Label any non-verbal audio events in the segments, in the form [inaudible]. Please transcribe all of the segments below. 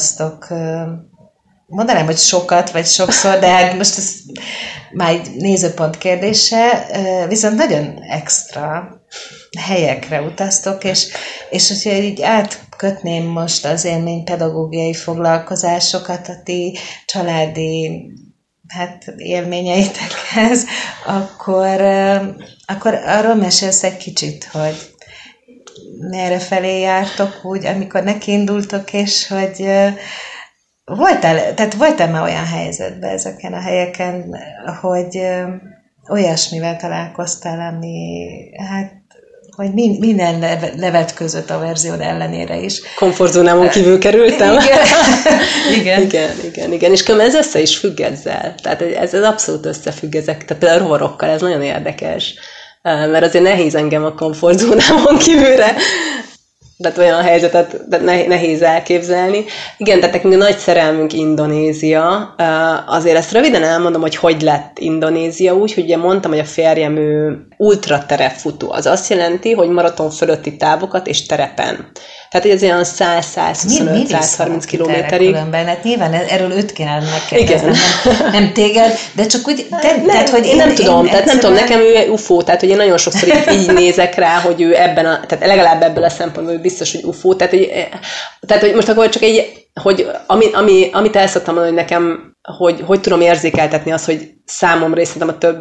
utaztok, mondanám, hogy sokat, vagy sokszor, de hát most ez már egy nézőpont kérdése, viszont nagyon extra helyekre utaztok, és, és hogyha így átkötném most az élmény pedagógiai foglalkozásokat a ti családi hát élményeitekhez, akkor, akkor arról mesélsz egy kicsit, hogy merre felé jártok úgy, amikor nekiindultok, és hogy voltál, tehát voltál már olyan helyzetben ezeken a helyeken, hogy olyasmivel találkoztál, ami hát hogy minden nevet között a verziód ellenére is. Komfortzónámon kívül kerültem. Igen. [laughs] igen. igen, igen, igen. És ez össze is függ ezzel. Tehát ez, ez abszolút összefügg ezek. Tehát például a rovarokkal ez nagyon érdekes. Mert azért nehéz engem a komfortzónámon [laughs] kívülre tehát olyan helyzetet nehéz elképzelni. Igen, tehát nekünk nagy szerelmünk Indonézia. Azért ezt röviden elmondom, hogy hogy lett Indonézia úgy, hogy ugye mondtam, hogy a férjem ő ultra terepfutó. Az azt jelenti, hogy maraton fölötti távokat és terepen. Tehát, ez olyan 100-125-130 kilométerig. Különben, hát nyilván erről őt kéne megkérdezni, nem, nem téged, de csak úgy... Te, nem, tehát, hogy én, én nem tudom, én tehát nem tudom, nekem ő UFO, tehát hogy én nagyon sokszor így, így nézek rá, hogy ő ebben a, tehát legalább ebből a szempontból biztos, hogy UFO, tehát hogy, tehát, hogy most akkor csak egy, hogy ami, ami, amit el szoktam mondani, hogy nekem, hogy, hogy tudom érzékeltetni azt, hogy számomra, és szerintem a több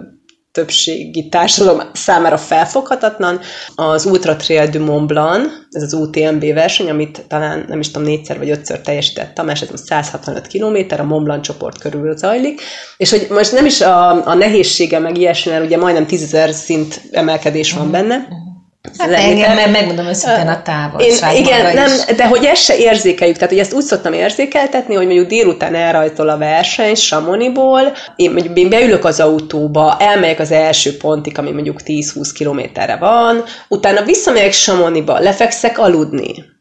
többségi társadalom számára felfoghatatlan. Az Ultra Trail du Mont Blanc, ez az UTMB verseny, amit talán nem is tudom, négyszer vagy ötször teljesített Tamás, ez most 165 km, a Mont Blanc csoport körül zajlik, és hogy most nem is a, a nehézsége meg ilyesmi, mert ugye majdnem 10.000 szint emelkedés van benne, uh-huh Hát engem meg megmondom őszintén a távolság. Én, igen, nem, de hogy ezt se érzékeljük, tehát hogy ezt úgy szoktam érzékeltetni, hogy mondjuk délután elrajtol a verseny Samoniból, én, mondjuk, én beülök az autóba, elmegyek az első pontig, ami mondjuk 10-20 kilométerre van, utána visszamegyek Samoniba, lefekszek aludni.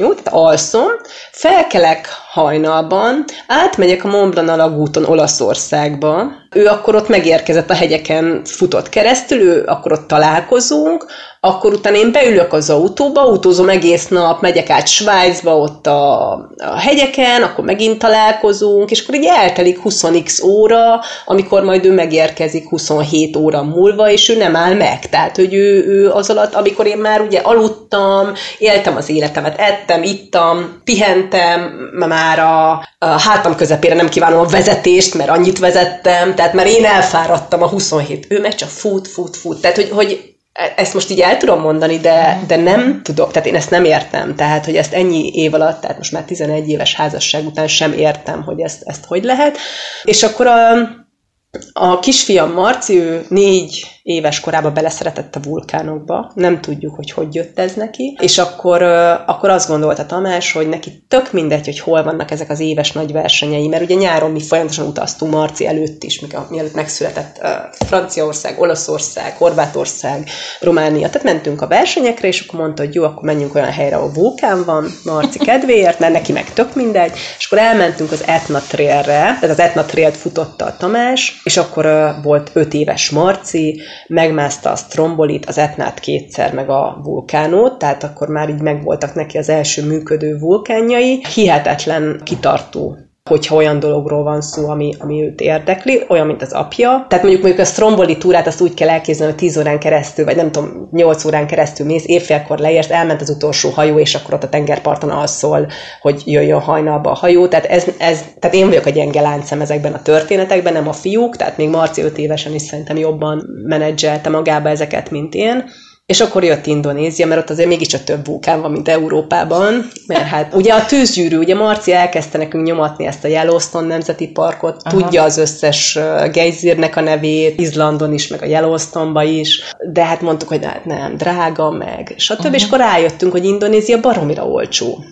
Jó, tehát alszom, felkelek hajnalban, átmegyek a Mont Blanc alagúton Olaszországba, ő akkor ott megérkezett a hegyeken, futott keresztül, ő akkor ott találkozunk, akkor utána én beülök az autóba, autózom egész nap, megyek át Svájcba, ott a, a hegyeken, akkor megint találkozunk, és akkor így eltelik 20x óra, amikor majd ő megérkezik 27 óra múlva, és ő nem áll meg. Tehát, hogy ő, ő az alatt, amikor én már ugye aludtam, éltem az életemet, ettem, ittam, pihentem, már a, a hátam közepére nem kívánom a vezetést, mert annyit vezettem, tehát már én elfáradtam a 27, ő meg csak fut, fut, fut. Tehát, hogy, hogy ezt most így el tudom mondani, de, de nem tudom, tehát én ezt nem értem, tehát, hogy ezt ennyi év alatt, tehát most már 11 éves házasság után sem értem, hogy ezt, ezt hogy lehet. És akkor a, a kisfiam Marci, ő négy éves korában beleszeretett a vulkánokba, nem tudjuk, hogy hogy jött ez neki, és akkor, akkor azt gondolta Tamás, hogy neki tök mindegy, hogy hol vannak ezek az éves nagy versenyei, mert ugye nyáron mi folyamatosan utaztunk Marci előtt is, mielőtt megszületett Franciaország, Olaszország, Horvátország, Románia, tehát mentünk a versenyekre, és akkor mondta, hogy jó, akkor menjünk olyan helyre, ahol vulkán van, Marci kedvéért, mert neki meg tök mindegy, és akkor elmentünk az Etna Trailre, tehát az Etna Trail-t futotta a Tamás, és akkor volt öt éves Marci, megmászta a Strombolit, az Etnát kétszer, meg a vulkánót, tehát akkor már így megvoltak neki az első működő vulkánjai. Hihetetlen kitartó hogyha olyan dologról van szó, ami, ami őt érdekli, olyan, mint az apja. Tehát mondjuk mondjuk a stromboli túrát azt úgy kell elképzelni, hogy 10 órán keresztül, vagy nem tudom, 8 órán keresztül mész, évfélkor leérsz, elment az utolsó hajó, és akkor ott a tengerparton alszol, hogy jöjjön hajnalba a hajó. Tehát, ez, ez, tehát én vagyok a gyenge láncem ezekben a történetekben, nem a fiúk, tehát még Marci 5 évesen is szerintem jobban menedzselte magába ezeket, mint én. És akkor jött Indonézia, mert ott azért mégiscsak több vulkán van, mint Európában, mert hát ugye a tűzgyűrű, ugye Marci elkezdte nekünk nyomatni ezt a Yellowstone nemzeti parkot, Aha. tudja az összes gejzírnek a nevét, Izlandon is, meg a Yellowstone-ba is, de hát mondtuk, hogy hát nem, drága, meg stb. Uh-huh. És akkor rájöttünk, hogy Indonézia baromira olcsó.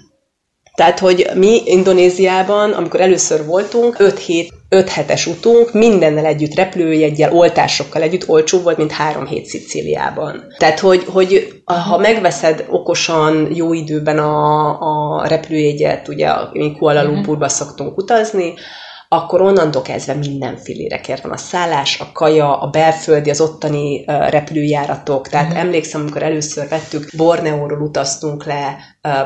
Tehát, hogy mi Indonéziában, amikor először voltunk, 5 hét, 5 hetes utunk mindennel együtt, repülőjeggyel, oltásokkal együtt olcsóbb volt, mint 3 hét Szicíliában. Tehát, hogy, hogy ha megveszed okosan, jó időben a, a repülőjegyet, ugye mi Kuala mhm. Lumpurba szoktunk utazni, akkor onnantól kezdve minden fillérekért van a szállás, a kaja, a belföldi, az ottani repülőjáratok. Tehát mm. emlékszem, amikor először vettük, Borneóról utaztunk le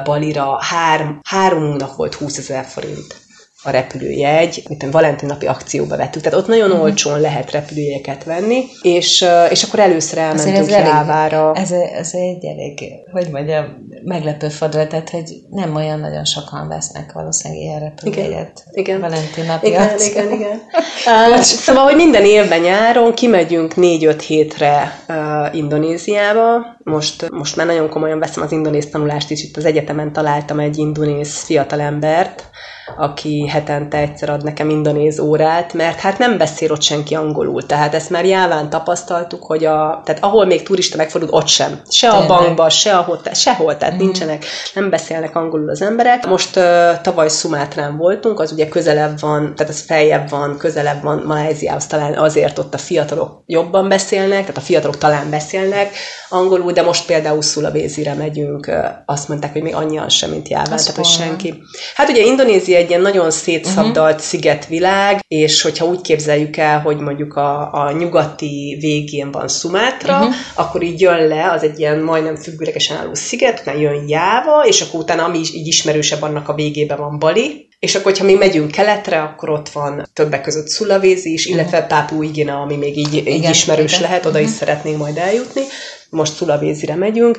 Balira, három, három nap volt 20 ezer forint a repülőjegy, mint a Valentin napi akcióba vettük, tehát ott nagyon mm. olcsón lehet repülőjegyeket venni, és, és akkor először elmentünk ez Jávára. Ez, ez egy elég, hogy mondjam, meglepő fadra, tehát hogy nem olyan nagyon sokan vesznek valószínűleg ilyen repülőjegyet. Igen, igen. Valentin napi igen, akció. igen, igen. [laughs] uh, szóval, hogy minden évben nyáron kimegyünk négy-öt hétre uh, Indonéziába, most, most már nagyon komolyan veszem az indonéz tanulást is, itt az egyetemen találtam egy indonéz fiatalembert, aki hetente egyszer ad nekem indonéz órát, mert hát nem beszél ott senki angolul, tehát ezt már jáván tapasztaltuk, hogy a, tehát ahol még turista megfordul, ott sem. Se a bankba, se a hotel, sehol, tehát mm. nincsenek, nem beszélnek angolul az emberek. Most uh, tavaly Szumátrán voltunk, az ugye közelebb van, tehát az feljebb van, közelebb van Maláziához, talán azért ott a fiatalok jobban beszélnek, tehát a fiatalok talán beszélnek angolul, de most például Szulavézire megyünk, azt mondták, hogy még annyian sem, mint Jáván, tehát hogy senki. Hát ugye Indonézia egy ilyen nagyon szétszabdalt uh-huh. szigetvilág, és hogyha úgy képzeljük el, hogy mondjuk a, a nyugati végén van Szumátra, uh-huh. akkor így jön le, az egy ilyen majdnem függőlegesen álló sziget, utána jön Jáva, és akkor utána, ami így ismerősebb, annak a végében van Bali, és akkor, hogyha mi megyünk keletre, akkor ott van többek között Szulavézi is, illetve uh-huh. Pápu Igina, ami még így, így igen, ismerős igen. lehet, oda uh-huh. is szeretnénk majd eljutni. Most Szulavézire megyünk.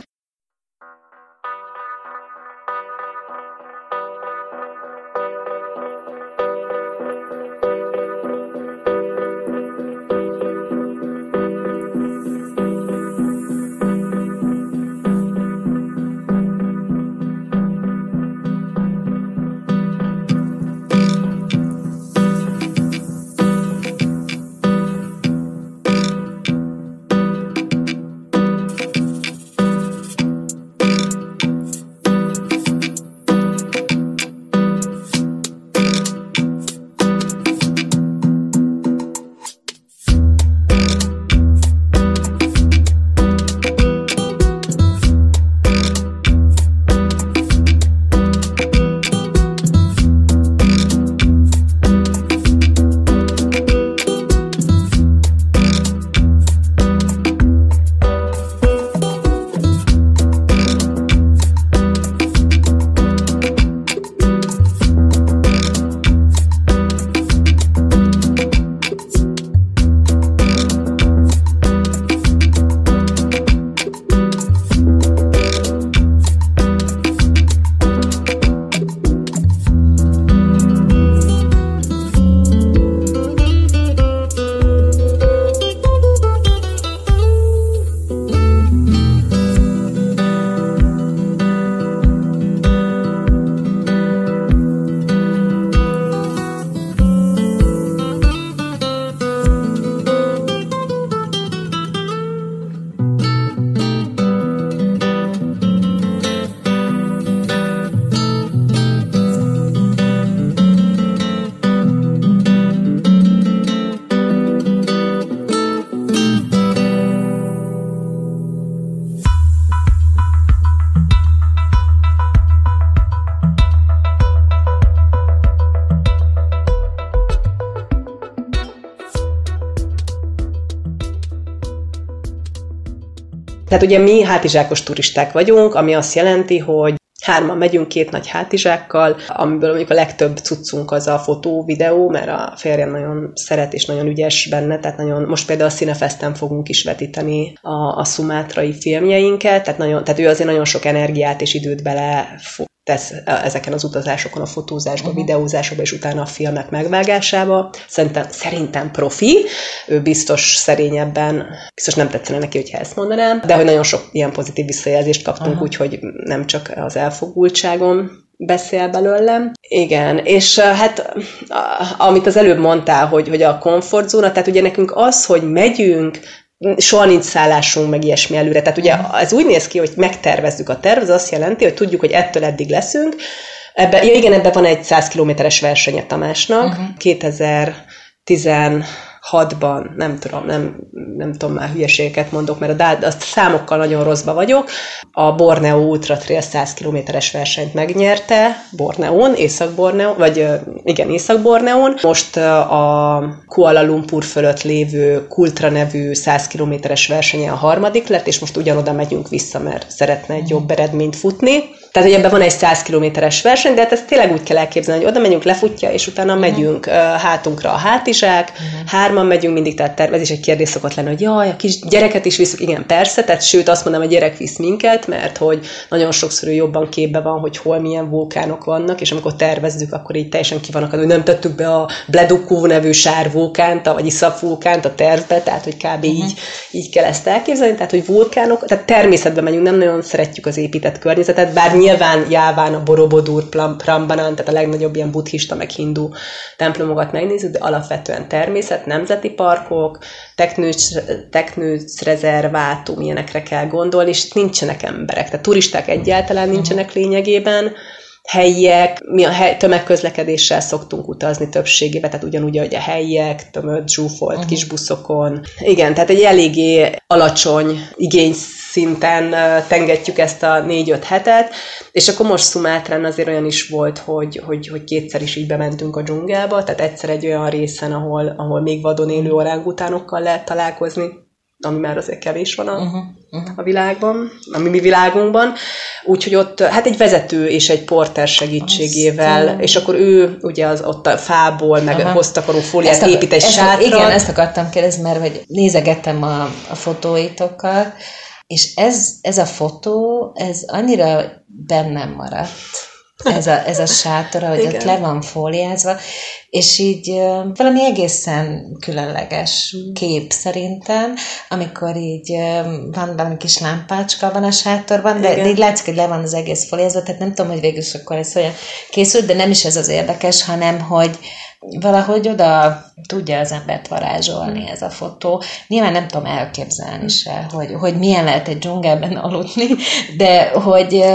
Tehát ugye mi hátizsákos turisták vagyunk, ami azt jelenti, hogy Hárman megyünk két nagy hátizsákkal, amiből mondjuk a legtöbb cuccunk az a fotó, videó, mert a férjem nagyon szeret és nagyon ügyes benne, tehát nagyon, most például a Cinefesten fogunk is vetíteni a, a szumátrai filmjeinket, tehát, nagyon, tehát ő azért nagyon sok energiát és időt bele tesz ezeken az utazásokon, a fotózásba, uh-huh. videózásba, és utána a filmek megvágásába. Szerintem, szerintem profi, ő biztos szerényebben, biztos nem tetszene neki, hogyha ezt mondanám, de hogy nagyon sok ilyen pozitív visszajelzést kaptunk, uh-huh. úgyhogy nem csak az elfogultságom beszél belőlem. Igen, és hát amit az előbb mondtál, hogy, hogy a komfortzóna, tehát ugye nekünk az, hogy megyünk, soha nincs szállásunk, meg ilyesmi előre. Tehát ugye ez úgy néz ki, hogy megtervezzük a terv, az azt jelenti, hogy tudjuk, hogy ettől eddig leszünk. Ebbe, ja igen, ebben van egy 100 kilométeres versenye Tamásnak. Uh-huh. 2010 2006-ban, nem tudom, nem, nem tudom már hülyeségeket mondok, mert a, dá- a számokkal nagyon rosszba vagyok, a Borneo Ultra Trail 100 kilométeres versenyt megnyerte Borneón, Észak-Borneón, vagy igen, Észak-Borneón. Most a Kuala Lumpur fölött lévő Kultra nevű 100 kilométeres versenye a harmadik lett, és most ugyanoda megyünk vissza, mert szeretne egy jobb eredményt futni. Tehát, hogy ebben van egy 100 kilométeres verseny, de hát ezt tényleg úgy kell elképzelni, hogy oda megyünk, lefutja, és utána megyünk uh, hátunkra a hátizsák, uh-huh. hárman megyünk mindig, tehát tervez, is egy kérdés szokott lenni, hogy jaj, a kis gyereket is viszük, igen, persze, tehát sőt azt mondom, a gyerek visz minket, mert hogy nagyon sokszor ő jobban képbe van, hogy hol milyen vulkánok vannak, és amikor tervezzük, akkor így teljesen ki vannak, hogy nem tettük be a Bledukú nevű sárvulkánt, vagy Iszap vulkánt a tervbe, tehát hogy kb. Uh-huh. így, így kell ezt elképzelni, tehát hogy vulkánok, tehát természetben megyünk, nem nagyon szeretjük az épített környezetet, bár nyilván jáván a Borobudur, Prambanan, tehát a legnagyobb ilyen buddhista meg hindu templomokat megnézzük, de alapvetően természet, nemzeti parkok, teknőc rezervátum, ilyenekre kell gondolni, és nincsenek emberek, tehát turisták egyáltalán nincsenek lényegében, helyiek, mi a hely, tömegközlekedéssel szoktunk utazni többségében, tehát ugyanúgy, hogy a helyiek, tömött, zsúfolt uh-huh. kis buszokon. Igen, tehát egy eléggé alacsony igény szinten tengetjük ezt a négy-öt hetet, és akkor most Szumátrán azért olyan is volt, hogy, hogy, hogy kétszer is így bementünk a dzsungelbe, tehát egyszer egy olyan részen, ahol, ahol még vadon élő orángutánokkal lehet találkozni, ami már azért kevés van a, uh-huh, uh-huh. a világban, a mi világunkban. Úgyhogy ott hát egy vezető és egy porter segítségével, Aztán... és akkor ő ugye az ott a fából, meg uh-huh. hoztakaró fóliát épít egy sátrat. Igen, ezt akartam kérdezni, mert hogy nézegettem a, a fotóitokat, és ez, ez a fotó, ez annyira bennem maradt, ez a, ez a sátor, hogy Igen. ott le van fóliázva, és így valami egészen különleges kép szerintem, amikor így van valami kis lámpácska van a sátorban, de, de így látszik, hogy le van az egész fóliázva, tehát nem tudom, hogy végül is akkor ez olyan készült, de nem is ez az érdekes, hanem hogy, valahogy oda tudja az embert varázsolni hmm. ez a fotó. Nyilván nem tudom elképzelni se, hogy, hogy milyen lehet egy dzsungelben aludni, de hogy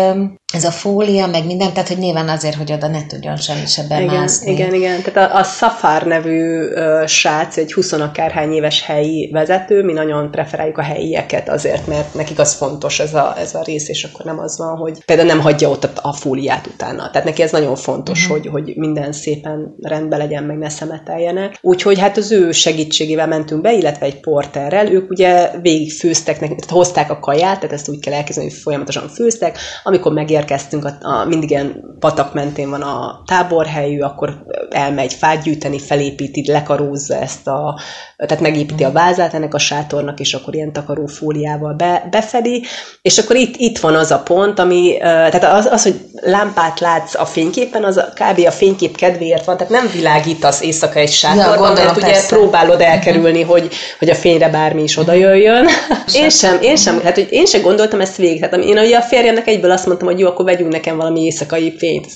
ez a fólia, meg minden, tehát hogy nyilván azért, hogy oda ne tudjon semmi se bemászni. Igen, igen, igen. Tehát a, a Safar nevű uh, srác, egy 20 akárhány éves helyi vezető, mi nagyon preferáljuk a helyieket azért, mert nekik az fontos ez a, ez a rész, és akkor nem az van, hogy például nem hagyja ott a, a fóliát utána. Tehát neki ez nagyon fontos, uh-huh. hogy, hogy minden szépen rendben legyen, meg ne szemeteljenek. Úgyhogy hát az ő segítségével mentünk be, illetve egy porterrel. Ők ugye végig főztek, tehát hozták a kaját, tehát ezt úgy kell elképzelni, hogy folyamatosan főztek. Amikor megérkeztünk, a, a, mindig ilyen patak mentén van a táborhelyű, akkor elmegy fát gyűjteni, felépíti, lekarózza ezt a, tehát megépíti a vázát ennek a sátornak, és akkor ilyen takarófóliával be, befedi, és akkor itt, itt van az a pont, ami, tehát az, az, hogy lámpát látsz a fényképen, az kb. a fénykép kedvéért van, tehát nem világítasz éjszaka egy sátorban, ja, mert ugye persze. próbálod elkerülni, uh-huh. hogy, hogy a fényre bármi is oda jöjjön. én sem, én sem, hát hogy én sem gondoltam ezt végig. Tehát én ugye a férjemnek egyből azt mondtam, hogy jó, akkor vegyünk nekem valami éjszakai fényt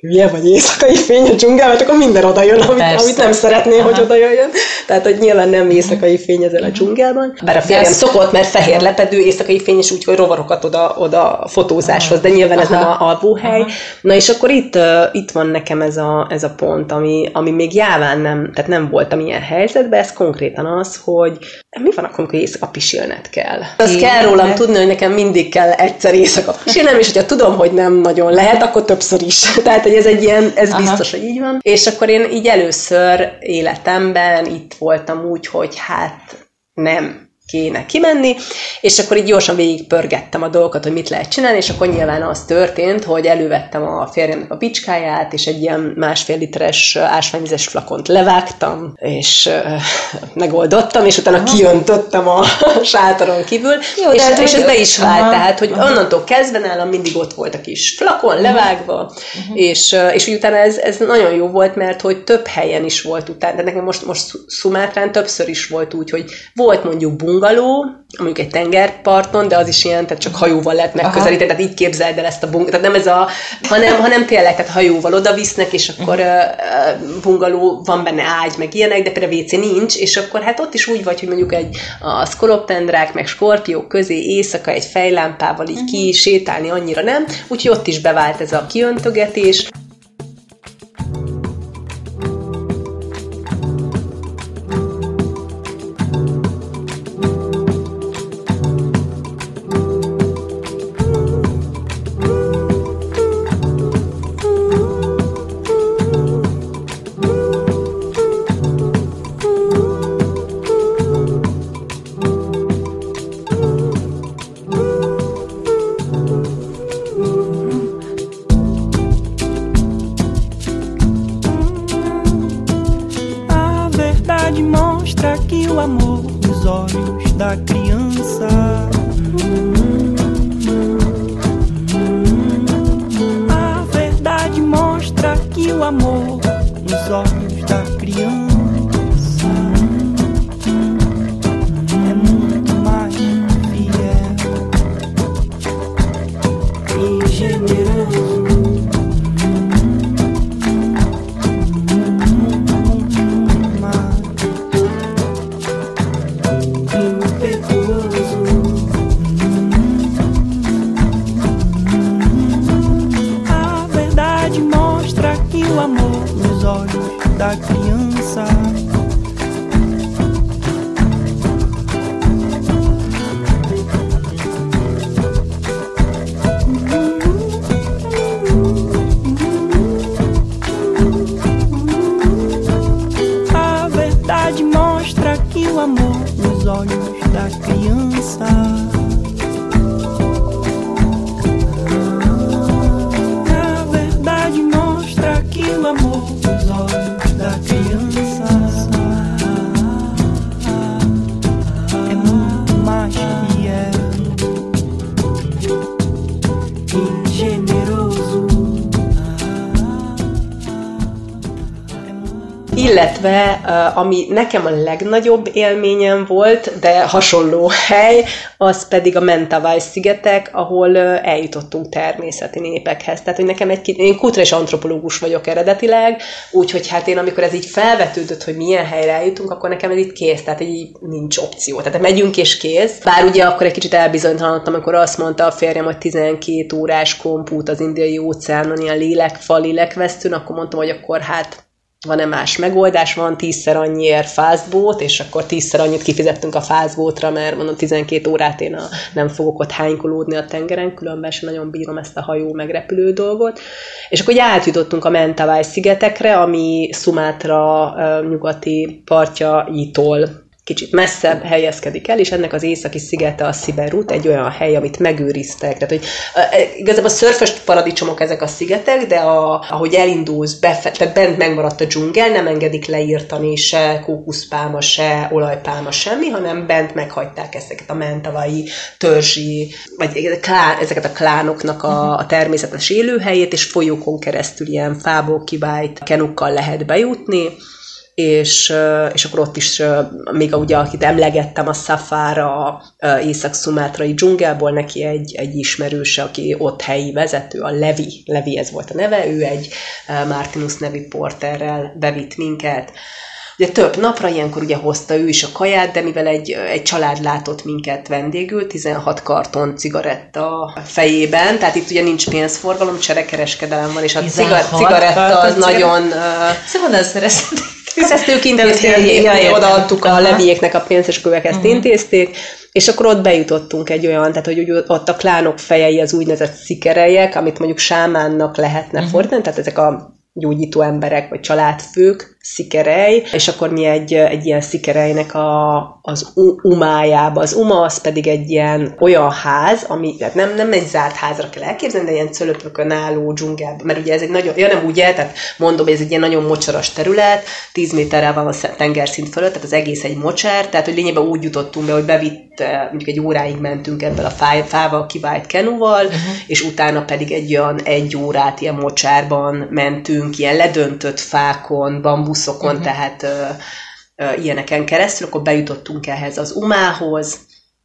hülye vagy éjszakai fény a dzsungelben, akkor minden oda jön, amit, amit nem szeretné, Aha. hogy oda jöjjön. Tehát, hogy nyilván nem éjszakai fény ezzel a dzsungelben. Bár a férjem szokott, mert fehér lepedő, éjszakai fény, és úgy, hogy rovarokat oda, oda fotózáshoz, de nyilván ez Aha. nem a alvóhely. Aha. Na és akkor itt, uh, itt van nekem ez a, ez a pont, ami, ami még jáván nem, tehát nem voltam ilyen helyzetben, ez konkrétan az, hogy mi van akkor, amikor éjszaka pisilned kell? Azt kell rólam tudni, hogy nekem mindig kell egyszer éjszaka pisilnem, és hogyha tudom, hogy nem nagyon lehet, akkor többször is. [laughs] Tehát, hogy ez egy ilyen, ez Aha. biztos, hogy így van. És akkor én így először életemben itt voltam úgy, hogy hát nem kéne kimenni, és akkor így gyorsan végigpörgettem a dolgokat, hogy mit lehet csinálni, és akkor nyilván az történt, hogy elővettem a férjemnek a bicskáját, és egy ilyen másfél literes ásványvizes flakont levágtam, és uh, megoldottam, és utána aha. kiöntöttem a [laughs] sátoron kívül, Jó, és, és ez be is vált, aha, tehát, hogy aha. onnantól kezdve nálam mindig ott volt a kis flakon levágva, és, és úgy utána ez, ez nagyon jó volt, mert hogy több helyen is volt utána, de nekem most, most Szumátrán többször is volt úgy, hogy volt mondjuk bung bungaló, mondjuk egy tengerparton, de az is ilyen, tehát csak hajóval lehet megközelíteni, tehát így képzeld el ezt a bungalót, tehát nem ez a, hanem, hanem tényleg, tehát hajóval oda visznek, és akkor uh, bungaló, van benne ágy, meg ilyenek, de például WC nincs, és akkor hát ott is úgy vagy, hogy mondjuk egy a szkolopendrák, meg skorpiók közé éjszaka egy fejlámpával így uh-huh. ki sétálni annyira nem, úgyhogy ott is bevált ez a kiöntögetés. Illetve, ami nekem a legnagyobb élményem volt, de hasonló hely, az pedig a Mentawai szigetek, ahol eljutottunk természeti népekhez. Tehát, hogy nekem egy, én kulturális antropológus vagyok eredetileg, úgyhogy hát én amikor ez így felvetődött, hogy milyen helyre eljutunk, akkor nekem ez itt kész, tehát így nincs opció. Tehát megyünk és kész. Bár ugye akkor egy kicsit elbizonytalanodtam, amikor azt mondta a férjem, hogy 12 órás kompút az indiai óceánon, ilyen lélekfa, lélekvesztőn, akkor mondtam, hogy akkor hát van-e más megoldás, van tízszer annyiért fastboat, és akkor tízszer annyit kifizettünk a fastboatra, mert mondom 12 órát én a, nem fogok ott hánykolódni a tengeren, különben sem nagyon bírom ezt a hajó megrepülő dolgot. És akkor átjutottunk a Mentawai szigetekre, ami Sumatra nyugati partjaitól kicsit messzebb helyezkedik el, és ennek az északi szigete a Sziberut, egy olyan hely, amit megőriztek. Tehát, hogy uh, igazából szörfös paradicsomok ezek a szigetek, de a, ahogy elindulsz, befe, tehát bent megmaradt a dzsungel, nem engedik leírtani se kókuszpálma, se olajpálma, semmi, hanem bent meghagyták ezeket a mentavai törzsi, vagy ezeket a klánoknak a, a természetes élőhelyét, és folyókon keresztül ilyen fából kivált kenukkal lehet bejutni, és, és akkor ott is, még ugye akit emlegettem, a Safára észak-szumátrai dzsungelból, neki egy, egy ismerőse, aki ott helyi vezető, a Levi, Levi ez volt a neve, ő egy Martinus nevi porterrel bevitt minket, Ugye több napra ilyenkor ugye hozta ő is a kaját, de mivel egy, egy család látott minket vendégül, 16 karton cigaretta fejében, tehát itt ugye nincs pénzforgalom, cserekereskedelem van, és a cigar, cigaretta az nagyon... Uh, Szóval. Ezt ők intézték, ja, értem. odaadtuk a Aha. leviéknek a pénzt, és akkor ők ezt Mhm. intézték, és akkor ott bejutottunk egy olyan, tehát hogy úgy ott a klánok fejei az úgynevezett szikerelyek, amit mondjuk sámánnak lehetne Mhm. fordítani, tehát ezek a gyógyító emberek, vagy családfők, szikerej, és akkor mi egy, egy ilyen szikerejnek a, az umájába. Az uma az pedig egy ilyen olyan ház, ami tehát nem, nem egy zárt házra kell elképzelni, de ilyen cölöpökön álló dzsungelben, mert ugye ez egy nagyon, ja nem ugye, tehát mondom, hogy ez egy ilyen nagyon mocsaras terület, 10 méterrel van a sz- tengerszint fölött, tehát az egész egy mocsár, tehát hogy lényegben úgy jutottunk be, hogy bevitt, eh, mondjuk egy óráig mentünk ebből a fáj, fával kivált kenuval, uh-huh. és utána pedig egy olyan egy órát ilyen mocsárban mentünk, ilyen ledöntött fákon, bambuszokon, uh-huh. tehát ö, ö, ilyeneken keresztül, akkor bejutottunk ehhez az umához,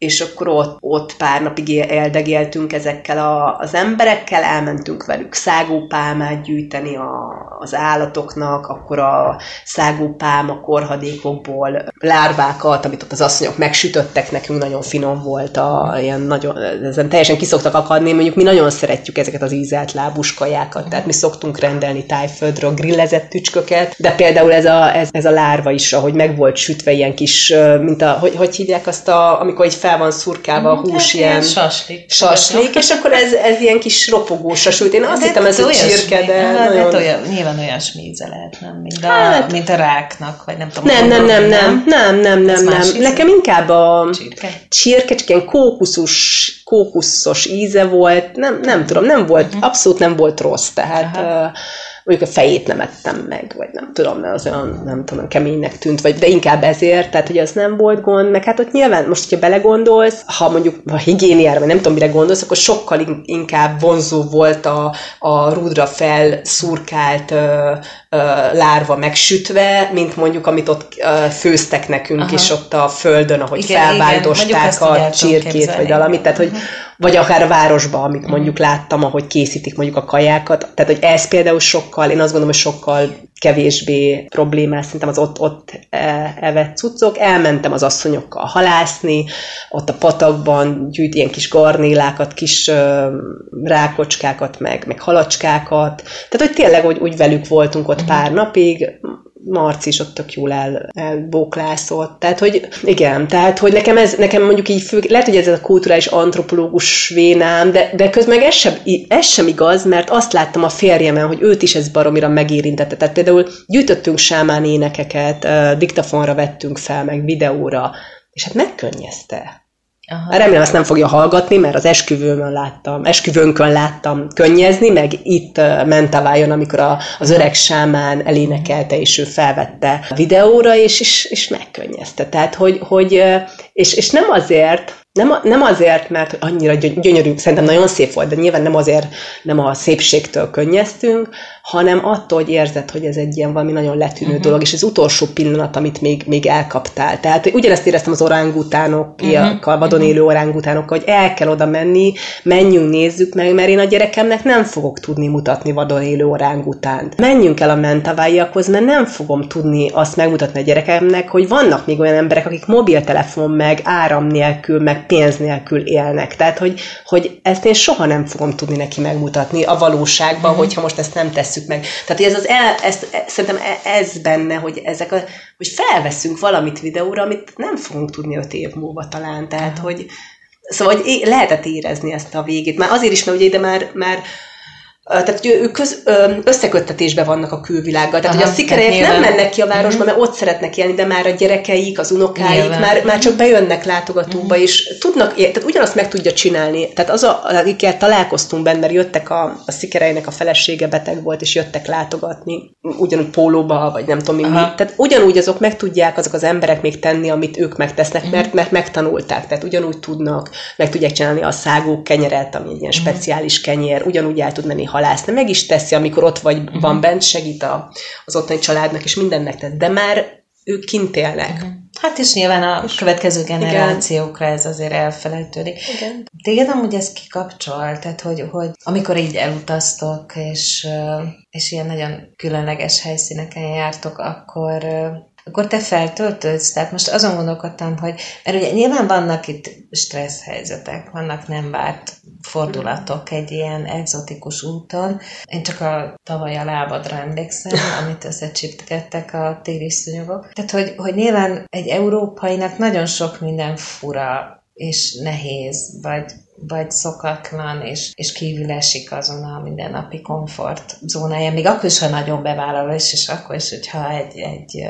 és akkor ott, ott pár napig él- eldegéltünk ezekkel a, az emberekkel, elmentünk velük szágópálmát gyűjteni a, az állatoknak, akkor a szágópálma korhadékokból lárvákat, amit ott az asszonyok megsütöttek nekünk, nagyon finom volt, a, ilyen nagyon, ezen teljesen kiszoktak akadni, mondjuk mi nagyon szeretjük ezeket az ízelt lábus kajákat, tehát mi szoktunk rendelni tájföldről grillezett tücsköket, de például ez a, ez, ez a lárva is, ahogy meg volt sütve ilyen kis, mint a, hogy, hogy hívják azt a, amikor így fel van szurkálva a hús, ilyen Hát Saslik. saslik, és akkor ez, ez ilyen kis ropogósra sült. Én azt De hittem, ez a olyasmi- csirke, de hát, nagyon... hát olyan, nyilván olyasmi íze lehet, nem? Mint a, Hát- mint a ráknak, vagy nem tudom. Nem, nem, nem, nem, nem, nem, nem, nem. Nekem inkább a Csirke? csirke, csak ilyen kókuszos, kókuszos íze volt, nem, nem tudom, nem volt, abszolút nem volt rossz, tehát Aha. Mondjuk a fejét nem ettem meg, vagy nem tudom, mert az olyan, nem tudom, keménynek tűnt, vagy de inkább ezért, tehát hogy az nem volt gond, meg hát ott nyilván most, hogyha belegondolsz, ha mondjuk a higiéniára, vagy nem tudom, mire gondolsz, akkor sokkal inkább vonzó volt a, a rúdra felszurkált ö, ö, lárva megsütve, mint mondjuk, amit ott ö, főztek nekünk, Aha. és ott a földön, ahogy igen, felvájdosták igen. a csirkét, vagy valamit, tehát hogy vagy akár a városban, amit mondjuk láttam, ahogy készítik mondjuk a kajákat. Tehát, hogy ez például sokkal, én azt gondolom, hogy sokkal kevésbé problémás, szerintem az ott, ott e, evett cuccok. Elmentem az asszonyokkal halászni, ott a patakban gyűjt ilyen kis garnélákat, kis rákocskákat, meg, meg halacskákat. Tehát, hogy tényleg úgy, úgy velük voltunk ott pár napig, Marci is ott tök jól el, elbóklászott. Tehát, hogy igen, tehát, hogy nekem ez, nekem mondjuk így fő, lehet, hogy ez a kulturális antropológus vénám, de, de közben ez sem, ez sem igaz, mert azt láttam a férjemen, hogy őt is ez baromira megérintette. Tehát például gyűjtöttünk sámán énekeket, diktafonra vettünk fel, meg videóra, és hát megkönnyezte. Aha. Remélem ezt nem fogja hallgatni, mert az esküvőmön láttam, esküvőnkön láttam könnyezni, meg itt vájon, amikor a, az öreg sámán elénekelte, és ő felvette videóra, és, és, és megkönnyezte. Tehát, hogy, hogy és, és nem azért, nem, nem azért, mert annyira gyönyörű, szerintem nagyon szép volt, de nyilván nem azért, nem a szépségtől könnyeztünk, hanem attól, hogy érzed, hogy ez egy ilyen valami nagyon letűnő uh-huh. dolog, és az utolsó pillanat, amit még, még elkaptál. Tehát ugyanezt éreztem az orángutánokkal, uh-huh. vadon élő orángutánokkal, hogy el kell oda menni, menjünk, nézzük meg, mert én a gyerekemnek nem fogok tudni mutatni vadon élő orángutánt. Menjünk el a mentaváiakhoz, mert nem fogom tudni azt megmutatni a gyerekemnek, hogy vannak még olyan emberek, akik mobiltelefon meg áram nélkül, meg pénz nélkül élnek. Tehát, hogy, hogy ezt én soha nem fogom tudni neki megmutatni a valóságban, uh-huh. hogyha most ezt nem tesz vesszük meg. Tehát, ez az el, ezt, e, szerintem e, ez benne, hogy ezek a, hogy felveszünk valamit videóra, amit nem fogunk tudni öt év múlva talán. Tehát, hogy Szóval hogy lehetett érezni ezt a végét. Már azért is, mert ugye ide már, már tehát ők köz, összeköttetésben vannak a külvilággal. Tehát, Aha, hogy a szikerek nem mennek ki a városba, uh-huh. mert ott szeretnek élni, de már a gyerekeik, az unokáik már, már csak bejönnek látogatóba, uh-huh. és tudnak, tehát ugyanazt meg tudja csinálni. Tehát az, a, akikkel találkoztunk benne, mert jöttek a, a szikereinek a felesége beteg volt, és jöttek látogatni, ugyanúgy pólóba, vagy nem tudom mi. Tehát ugyanúgy azok meg tudják azok az emberek még tenni, amit ők megtesznek, mert, mert megtanulták. Tehát ugyanúgy tudnak, meg tudják csinálni a szágók kenyeret, ami egy ilyen speciális kenyér, ugyanúgy el tud menni halászni, meg is teszi, amikor ott vagy, uh-huh. van bent, segít a, az ottani családnak, és mindennek tesz, de már ők kint élnek. Uh-huh. Hát és nyilván a és következő generációkra igen. ez azért elfelejtődik. Igen. Téged amúgy ez kikapcsol, tehát hogy, hogy amikor így elutaztok, és, és ilyen nagyon különleges helyszíneken jártok, akkor akkor te feltöltődsz. Tehát most azon gondolkodtam, hogy, mert ugye nyilván vannak itt stressz helyzetek, vannak nem várt fordulatok egy ilyen egzotikus úton. Én csak a tavaly a lábadra emlékszem, [laughs] amit összecsiptgettek a téli szúnyogok. Tehát, hogy, hogy nyilván egy európainak nagyon sok minden fura és nehéz, vagy vagy szokatlan, és, és kívül esik azon a mindennapi komfort zónája, még akkor is, ha nagyon bevállaló, és, és akkor is, hogyha egy, egy,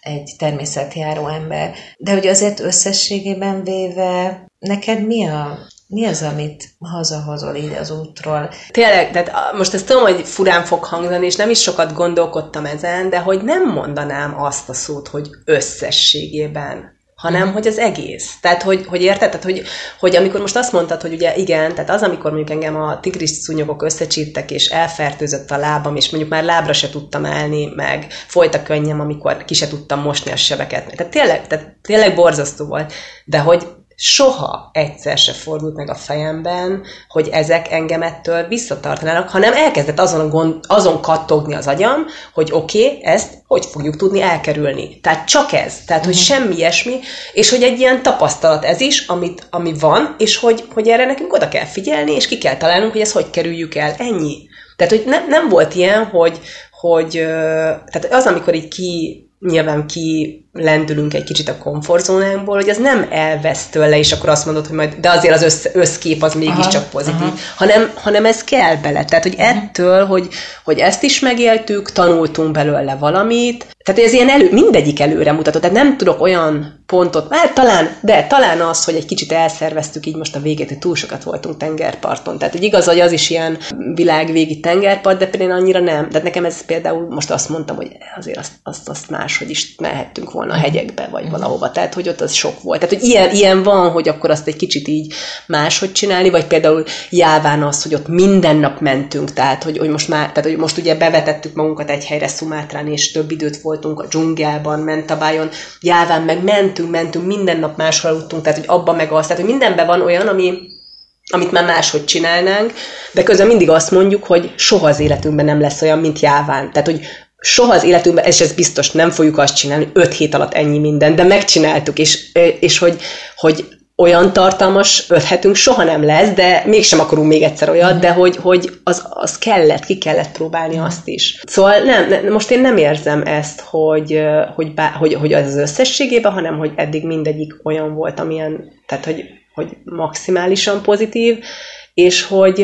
egy természetjáró ember. De hogy azért összességében véve, neked mi a, mi az, amit hazahozol így az útról? Tényleg, tehát most ezt tudom, hogy furán fog hangzani, és nem is sokat gondolkodtam ezen, de hogy nem mondanám azt a szót, hogy összességében hanem hogy az egész. Tehát, hogy, hogy érted? Tehát, hogy, hogy amikor most azt mondtad, hogy ugye igen, tehát az, amikor mondjuk engem a tigris szúnyogok összecsíptek, és elfertőzött a lábam, és mondjuk már lábra se tudtam állni, meg folyt a könnyem, amikor ki se tudtam mosni a sebeket. Tehát tényleg, tehát tényleg borzasztó volt. De hogy soha egyszer se fordult meg a fejemben, hogy ezek engem ettől visszatartanának, hanem elkezdett azon, gond, azon kattogni az agyam, hogy oké, okay, ezt hogy fogjuk tudni elkerülni. Tehát csak ez. Tehát, hogy uh-huh. semmi ilyesmi, és hogy egy ilyen tapasztalat ez is, amit, ami van, és hogy, hogy erre nekünk oda kell figyelni, és ki kell találnunk, hogy ezt hogy kerüljük el. Ennyi. Tehát, hogy ne, nem volt ilyen, hogy, hogy tehát az, amikor így ki nyilván ki lendülünk egy kicsit a komfortzónánkból, hogy az nem elvesz tőle, és akkor azt mondod, hogy majd, de azért az össz, összkép az mégiscsak pozitív, aha. Hanem, hanem ez kell bele. Tehát, hogy aha. ettől, hogy, hogy ezt is megéltük, tanultunk belőle valamit, tehát ez ilyen elő, mindegyik előre mutató. Tehát nem tudok olyan pontot, hát talán, de talán az, hogy egy kicsit elszerveztük így most a végét, hogy túl sokat voltunk tengerparton. Tehát, hogy igaz, hogy az is ilyen világvégi tengerpart, de például annyira nem. De nekem ez például most azt mondtam, hogy azért azt, azt, azt máshogy is mehettünk volna a hegyekbe, vagy valahova. Tehát, hogy ott az sok volt. Tehát, hogy ilyen, ilyen van, hogy akkor azt egy kicsit így máshogy csinálni, vagy például jáván az, hogy ott minden nap mentünk, tehát, hogy, hogy most már, tehát, hogy most ugye bevetettük magunkat egy helyre Szumátrán, és több időt voltunk a dzsungelban, Mentabájon, jáván meg mentünk, mentünk, minden nap máshol aludtunk, tehát, hogy abban meg az, tehát, hogy mindenben van olyan, ami, amit már máshogy csinálnánk, de közben mindig azt mondjuk, hogy soha az életünkben nem lesz olyan, mint jáván. Tehát, hogy soha az életünkben, és ez biztos nem fogjuk azt csinálni, öt hét alatt ennyi minden, de megcsináltuk, és, és hogy, hogy olyan tartalmas öt hetünk soha nem lesz, de mégsem akarunk még egyszer olyat, de hogy, hogy az, az kellett, ki kellett próbálni azt is. Szóval nem, nem most én nem érzem ezt, hogy, hogy, bá, hogy, hogy az összességében, hanem hogy eddig mindegyik olyan volt, amilyen, tehát hogy, hogy maximálisan pozitív, és hogy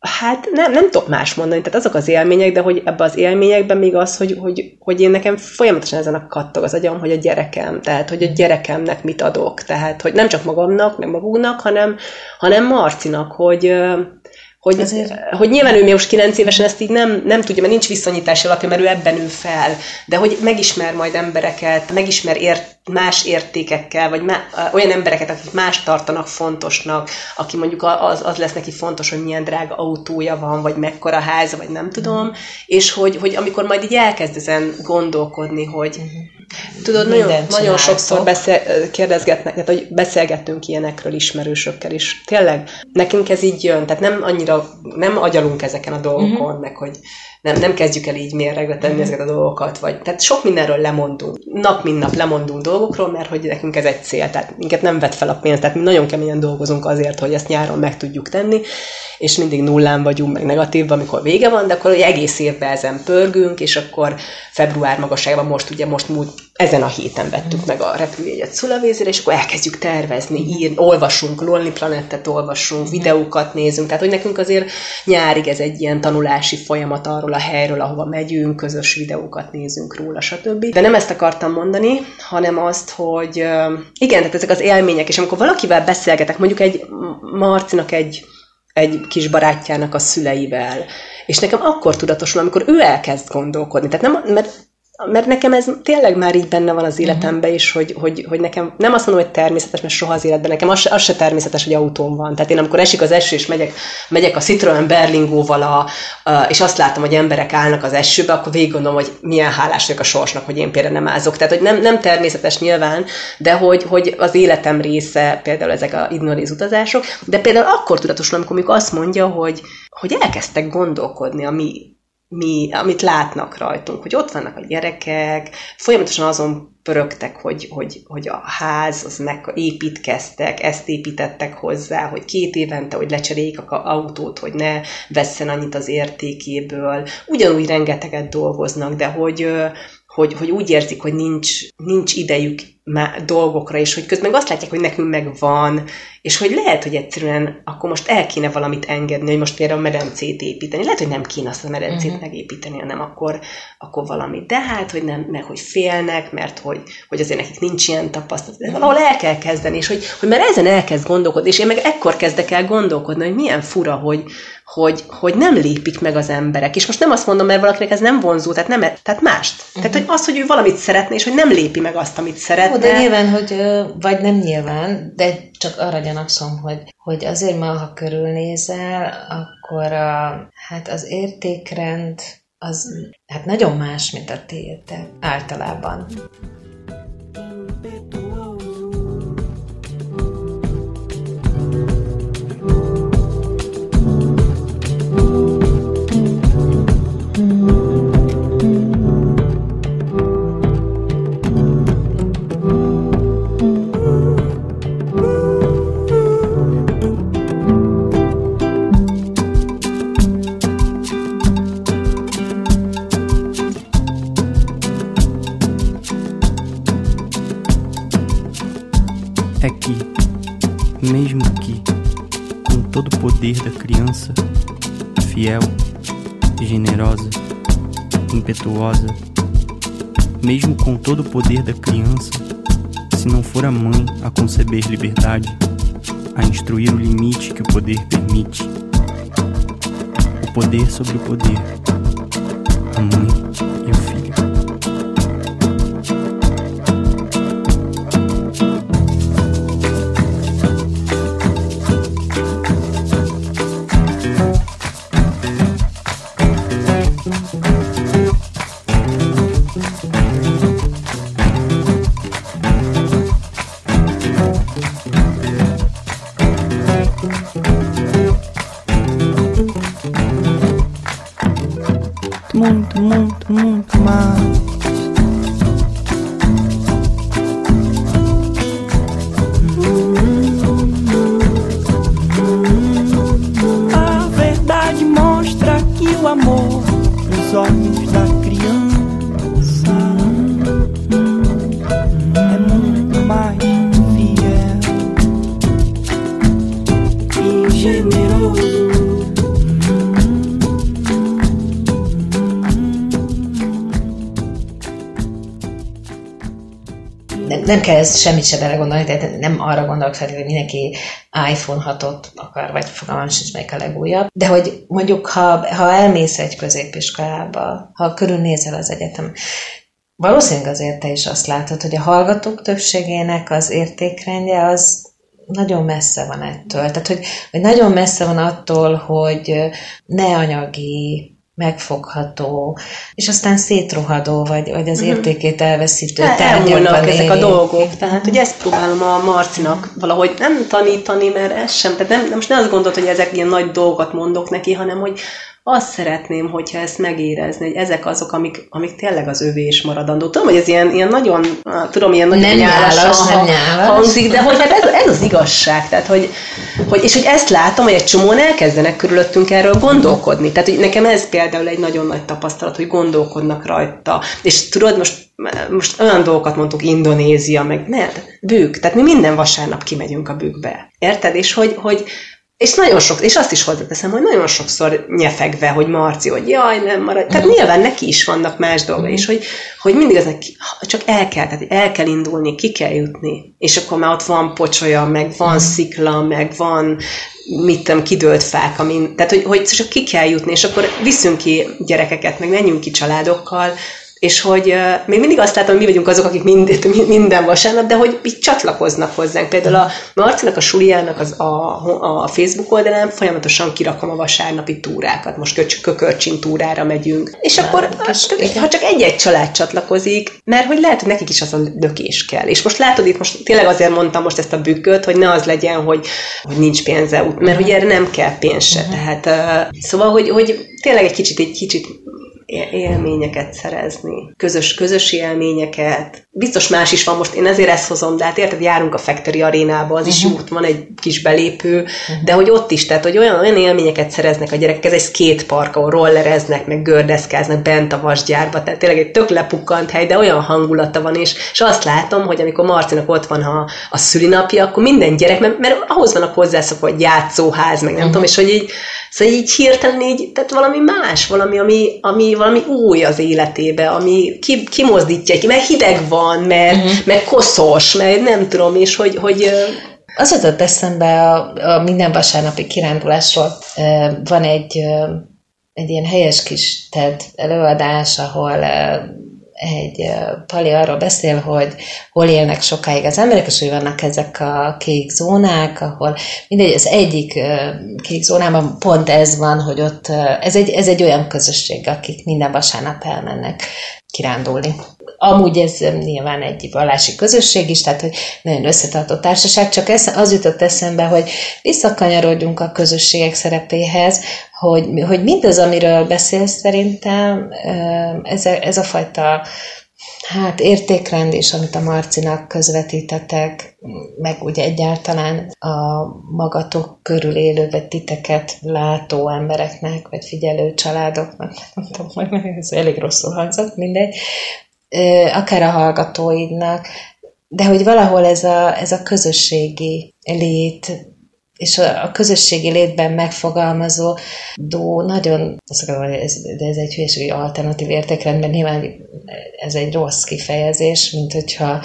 hát nem, nem tudok más mondani, tehát azok az élmények, de hogy ebbe az élményekben még az, hogy, hogy, hogy én nekem folyamatosan ezen a kattog az agyam, hogy a gyerekem, tehát hogy a gyerekemnek mit adok, tehát hogy nem csak magamnak, meg magunknak, hanem, hanem Marcinak, hogy, hogy, Azért... hogy nyilván ő még most 9 évesen ezt így nem, nem tudja, mert nincs viszonyítási alapja, mert ő ebben ül fel, de hogy megismer majd embereket, megismer ért, más értékekkel, vagy má, olyan embereket, akik más tartanak fontosnak, aki mondjuk az, az lesz neki fontos, hogy milyen drága autója van, vagy mekkora háza, vagy nem tudom, és hogy, hogy amikor majd így elkezd ezen gondolkodni, hogy mm. Tudod, nagyon, nagyon sokszor beszél, kérdezgetnek, tehát, hogy beszélgettünk ilyenekről ismerősökkel is. Tényleg, nekünk ez így jön, tehát nem annyira, nem agyalunk ezeken a dolgokon, mm-hmm. meg hogy nem, nem kezdjük el így mérregre tenni mm. ezeket a dolgokat, vagy tehát sok mindenről lemondunk. Nap mint nap lemondunk dolgokról, mert hogy nekünk ez egy cél, tehát minket nem vet fel a pénzt, tehát mi nagyon keményen dolgozunk azért, hogy ezt nyáron meg tudjuk tenni, és mindig nullán vagyunk, meg negatív, amikor vége van, de akkor egy egész évben ezen pörgünk, és akkor február magasságban most ugye most múlt, ezen a héten vettük meg a repülőjegyet Szulavézére, és akkor elkezdjük tervezni, írni, olvasunk, Lonely Planetet olvasunk, videókat nézünk, tehát hogy nekünk azért nyárig ez egy ilyen tanulási folyamat arról a helyről, ahova megyünk, közös videókat nézünk róla, stb. De nem ezt akartam mondani, hanem azt, hogy igen, tehát ezek az élmények, és amikor valakivel beszélgetek, mondjuk egy Marcinak egy egy kis barátjának a szüleivel. És nekem akkor tudatosul, amikor ő elkezd gondolkodni. Tehát nem, mert mert nekem ez tényleg már így benne van az életemben is, hogy, hogy, hogy nekem nem azt mondom, hogy természetes, mert soha az életben nekem az, se, az se természetes, hogy autóm van. Tehát én amikor esik az eső, és megyek, megyek a Citroen Berlingóval, a, a, és azt látom, hogy emberek állnak az esőbe, akkor végig gondolom, hogy milyen hálás vagyok a sorsnak, hogy én például nem ázok. Tehát, hogy nem, nem természetes nyilván, de hogy, hogy az életem része például ezek a ignoréz utazások, de például akkor tudatosul, amikor, amikor azt mondja, hogy, hogy elkezdtek gondolkodni a mi mi, amit látnak rajtunk, hogy ott vannak a gyerekek, folyamatosan azon pörögtek, hogy, hogy, hogy a ház, az meg építkeztek, ezt építettek hozzá, hogy két évente, hogy lecseréljék a autót, hogy ne vesszen annyit az értékéből. Ugyanúgy rengeteget dolgoznak, de hogy, hogy, hogy úgy érzik, hogy nincs, nincs idejük dolgokra, és hogy közben azt látják, hogy nekünk meg van, és hogy lehet, hogy egyszerűen akkor most el kéne valamit engedni, hogy most például medencét építeni. Lehet, hogy nem kéne azt a medencét uh-huh. megépíteni, hanem akkor, akkor valami. De hát, hogy nem, meg hogy félnek, mert hogy, hogy azért nekik nincs ilyen tapasztalat. De valahol el kell kezdeni, és hogy, hogy már ezen elkezd gondolkodni, és én meg ekkor kezdek el gondolkodni, hogy milyen fura, hogy, hogy, hogy nem lépik meg az emberek. És most nem azt mondom, mert valakinek ez nem vonzó, tehát, nem, tehát mást. Uh-huh. Tehát, hogy az, hogy ő valamit szeretne, és hogy nem lépi meg azt, amit szeretne. Ó, de nyilván, hogy, vagy nem nyilván, de csak arra gyanakszom, hogy, hogy azért ma, ha körülnézel, akkor a, hát az értékrend az hát nagyon más, mint a tiétek általában. Mesmo com todo o poder da criança, se não for a mãe a conceber liberdade, a instruir o limite que o poder permite. O poder sobre o poder. A mãe Muito, muito, muito mais. A verdade mostra que o amor nos olhos da Nem, kell ezt semmit se belegondolni, tehát nem arra gondolok fel, hogy mindenki iPhone 6-ot akar, vagy fogalmam sincs, melyik a legújabb. De hogy mondjuk, ha, ha elmész egy középiskolába, ha körülnézel az egyetem, valószínűleg azért te is azt látod, hogy a hallgatók többségének az értékrendje az nagyon messze van ettől. Tehát, hogy, hogy nagyon messze van attól, hogy ne anyagi, megfogható, és aztán szétrohadó, vagy, vagy az értékét elveszítő El- tárgyakban ezek a dolgok. Tehát, hogy ezt próbálom a Marcinak valahogy nem tanítani, mert ez sem. Tehát nem, most ne azt gondolt, hogy ezek ilyen nagy dolgokat mondok neki, hanem hogy azt szeretném, hogyha ezt megérezni, hogy ezek azok, amik, amik tényleg az övé és maradandó. Tudom, hogy ez ilyen, ilyen nagyon, tudom, ilyen nagyon Nem nyálas, nem nyálas. hangzik, de hogy hát ez, ez az igazság. Tehát, hogy, hogy, és hogy ezt látom, hogy egy csomóan elkezdenek körülöttünk erről gondolkodni. Tehát, hogy nekem ez például egy nagyon nagy tapasztalat, hogy gondolkodnak rajta. És tudod, most, most olyan dolgokat mondtuk, Indonézia, meg ne, bűk. Tehát mi minden vasárnap kimegyünk a bűkbe. Érted? És hogy, hogy és nagyon sok, és azt is hozzáteszem, hogy nagyon sokszor nyefegve, hogy Marci, hogy jaj, nem marad. Tehát nyilván neki is vannak más dolgai, és hogy, hogy mindig az neki, csak el kell, tehát el kell indulni, ki kell jutni. És akkor már ott van pocsolya, meg van szikla, meg van mit tudom, kidőlt fák, amin, tehát hogy, hogy csak ki kell jutni, és akkor viszünk ki gyerekeket, meg menjünk ki családokkal, és hogy még mindig azt látom, hogy mi vagyunk azok, akik mind, minden vasárnap, de hogy így csatlakoznak hozzánk. Például a Marcinak, a Suliának az a, a Facebook oldalán folyamatosan kirakom a vasárnapi túrákat. Most köcs, kökörcsin túrára megyünk. És akkor, igen. ha csak egy-egy család csatlakozik, mert hogy lehet, hogy nekik is az a lökés kell. És most látod itt, most tényleg azért mondtam most ezt a bükköt, hogy ne az legyen, hogy, hogy nincs pénze, mert hogy erre nem kell pénz se. Tehát, uh, szóval, hogy, hogy tényleg egy kicsit, egy kicsit élményeket szerezni, közös, közös élményeket. Biztos más is van most, én ezért ezt hozom, de hát érted, járunk a Factory arénába, az is jó, ott van egy kis belépő, de hogy ott is, tehát hogy olyan, olyan élményeket szereznek a gyerekek, ez egy skatepark, ahol rollereznek, meg gördeszkáznak bent a vasgyárba, tehát tényleg egy tök lepukkant hely, de olyan hangulata van, és, és azt látom, hogy amikor Marcinak ott van a, a szülinapja, akkor minden gyerek, mert, mert ahhoz vannak hozzászokva, hogy játszóház, meg nem tudom, és hogy így, szóval így hirtelen így, tehát valami más, valami, ami, ami valami új az életébe, ami ki, kimozdítja ki, mert hideg van, mert, uh-huh. mert koszos, mert nem tudom, és hogy, hogy Az jutott eszembe a, a minden vasárnapi kirándulásról. Van egy, egy ilyen helyes kis TED előadás, ahol egy Pali arról beszél, hogy hol élnek sokáig az emberek, és hogy vannak ezek a kék zónák, ahol mindegy, az egyik kék zónában pont ez van, hogy ott ez egy, ez egy olyan közösség, akik minden vasárnap elmennek kirándulni. Amúgy ez nyilván egy vallási közösség is, tehát hogy nagyon összetartó társaság, csak ez, az jutott eszembe, hogy visszakanyarodjunk a közösségek szerepéhez, hogy, hogy mindaz, amiről beszélsz szerintem, ez a, ez a fajta hát értékrend is, amit a Marcinak közvetítetek, meg ugye egyáltalán a magatok körül élő, vagy titeket látó embereknek, vagy figyelő családoknak, nem tudom, hogy ez elég rosszul hangzott, mindegy, akár a hallgatóidnak, de hogy valahol ez a, ez a közösségi lét és a, közösségi létben megfogalmazó dó nagyon, ez, de ez egy hülyeség, hogy alternatív értékrendben nyilván ez egy rossz kifejezés, mint hogyha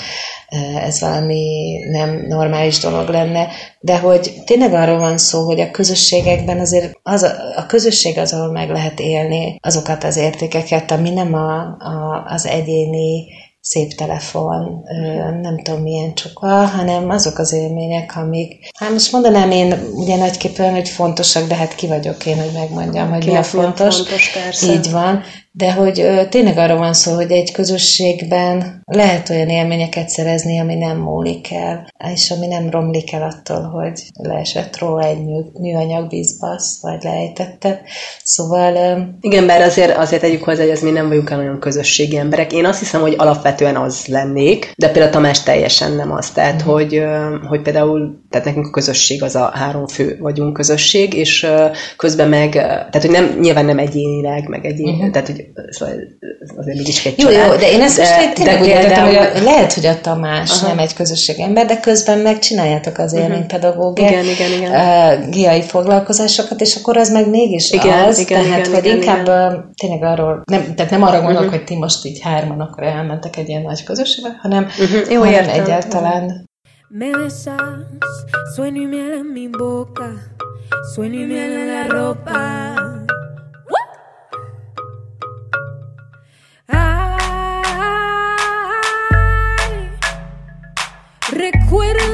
ez valami nem normális dolog lenne, de hogy tényleg arról van szó, hogy a közösségekben azért az a, a közösség az, ahol meg lehet élni azokat az értékeket, ami nem a, a, az egyéni szép telefon, nem tudom milyen csuka, hanem azok az élmények, amik, hát most mondanám én ugye nagyképpen, hogy fontosak, de hát ki vagyok én, hogy megmondjam, hogy mi a fontos. fontos persze. Így van, de hogy tényleg arról van szó, hogy egy közösségben lehet olyan élményeket szerezni, ami nem múlik el, és ami nem romlik el attól, hogy leesett róla egy mű, műanyag vízbasz, vagy lejtette. Szóval... Igen, bár azért, azért tegyük hozzá, hogy ez mi nem vagyunk el olyan közösségi emberek. Én azt hiszem, hogy alapvetően az lennék, de például Tamás teljesen nem az. Tehát, mm. hogy, hogy például, tehát nekünk a közösség az a három fő vagyunk közösség, és közben meg, tehát, hogy nem, nyilván nem egyénileg, meg egyén, mm. tehát, hogy szóval azért mégis egy jó, család. jó, de én ezt most de, tényleg de úgy értettem, hogy a, lehet, hogy a Tamás Aha. nem egy közösség ember, de közben meg csináljátok az élménypedagógiát, Igen, igen, igen. uh, giai foglalkozásokat, és akkor az meg mégis Igen, az, igen, tehát igen, hogy igen, inkább igen. tényleg arról, nem, tehát nem arra gondolok, Mhm. hogy ti most így hárman akkor elmentek egy ilyen nagy közösségbe, hanem, Mhm, jó, hanem értem. egyáltalán Me besas, sueño y miel en mi boca, sueño y miel en la ropa. Ay, recuerda,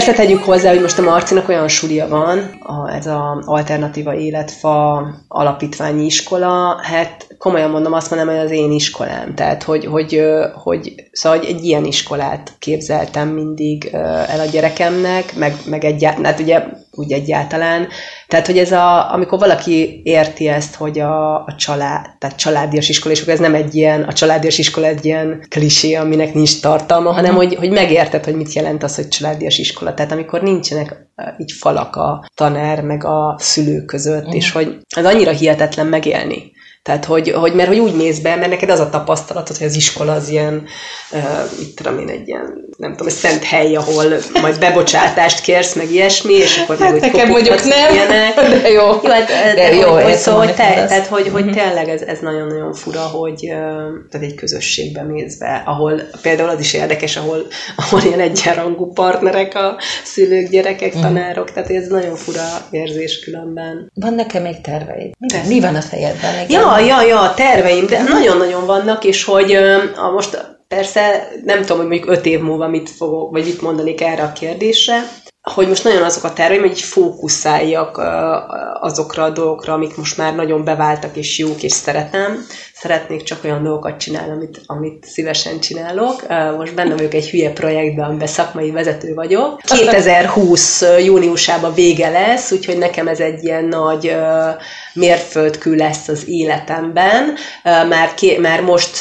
Persze, tegyük hozzá, hogy most a Marcinak olyan sulia van, a, ez a Alternatíva Életfa alapítványi iskola, hát komolyan mondom, azt mondom, hogy az én iskolám. Tehát, hogy, hogy, hogy szóval hogy egy ilyen iskolát képzeltem mindig el a gyerekemnek, meg, meg egyáltalán, hát ugye úgy egyáltalán. Tehát, hogy ez a, amikor valaki érti ezt, hogy a, a család, tehát családias iskola, és akkor ez nem egy ilyen, a családias iskola egy ilyen klisé, aminek nincs tartalma, hanem hogy, hogy megérted, hogy mit jelent az, hogy családias iskola. Tehát amikor nincsenek így falak a tanár, meg a szülő között, és hogy ez annyira hihetetlen megélni. Tehát, hogy, hogy, mert hogy úgy mész be, mert neked az a tapasztalatod, hogy az iskola az ilyen, uh, mit tudom én, egy ilyen, nem tudom, egy szent hely, ahol majd bebocsátást kérsz, meg ilyesmi, és akkor meg, Hát hogy nekem mondjuk nem, ilyenek. de jó. Jó, hát, De de jó, hogy, hogy, szóval, hogy, te, tehát, hogy, hogy Mhm. tényleg ez, ez nagyon-nagyon fura, hogy tehát egy közösségbe mész be, ahol például az is érdekes, ahol, ahol ilyen egyenrangú partnerek a szülők, gyerekek, Mhm. tanárok, tehát ez nagyon fura érzés különben. Van nekem még terveid? Mi, van- mi van a fejedben? Igen. Ja, ja, ja, terveim, de nagyon-nagyon vannak, és hogy a most persze nem tudom, hogy mondjuk öt év múlva mit fogok, vagy mit mondanék erre a kérdésre, hogy most nagyon azok a terveim, hogy így fókuszáljak azokra a dolgokra, amik most már nagyon beváltak és jók, és szeretem. Szeretnék csak olyan dolgokat csinálni, amit, amit szívesen csinálok. Most benne vagyok egy hülye projektben, amiben szakmai vezető vagyok. 2020 júniusában vége lesz, úgyhogy nekem ez egy ilyen nagy mérföldkő lesz az életemben. Már, ké, már most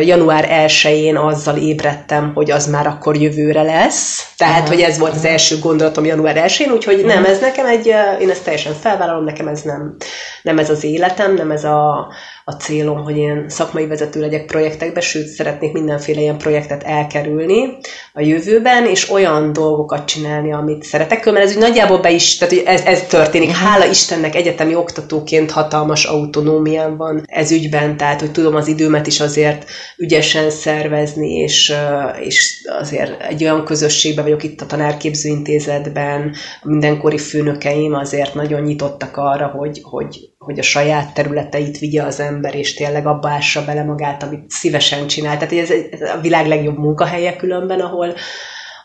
január 1-én azzal ébredtem, hogy az már akkor jövőre lesz. Tehát, Aha. hogy ez volt az első gondolatom január 1-én, úgyhogy nem, ez nekem egy, én ezt teljesen felvállalom, nekem ez nem, nem ez az életem, nem ez a, a célom, hogy én szakmai vezető legyek projektekbe, sőt, szeretnék mindenféle ilyen projektet elkerülni a jövőben, és olyan dolgokat csinálni, amit szeretek, mert ez úgy nagyjából be is, tehát hogy ez, ez történik. Hála Istennek egyetemi oktatóként hatalmas autonómiám van ez ügyben, tehát hogy tudom az időmet is azért ügyesen szervezni, és, és azért egy olyan közösségben vagyok itt a tanárképző intézetben, a mindenkori főnökeim azért nagyon nyitottak arra, hogy, hogy, hogy a saját területeit vigye az ember, és tényleg abba ássa bele magát, amit szívesen csinál. Tehát ez, ez a világ legjobb munkahelye különben, ahol,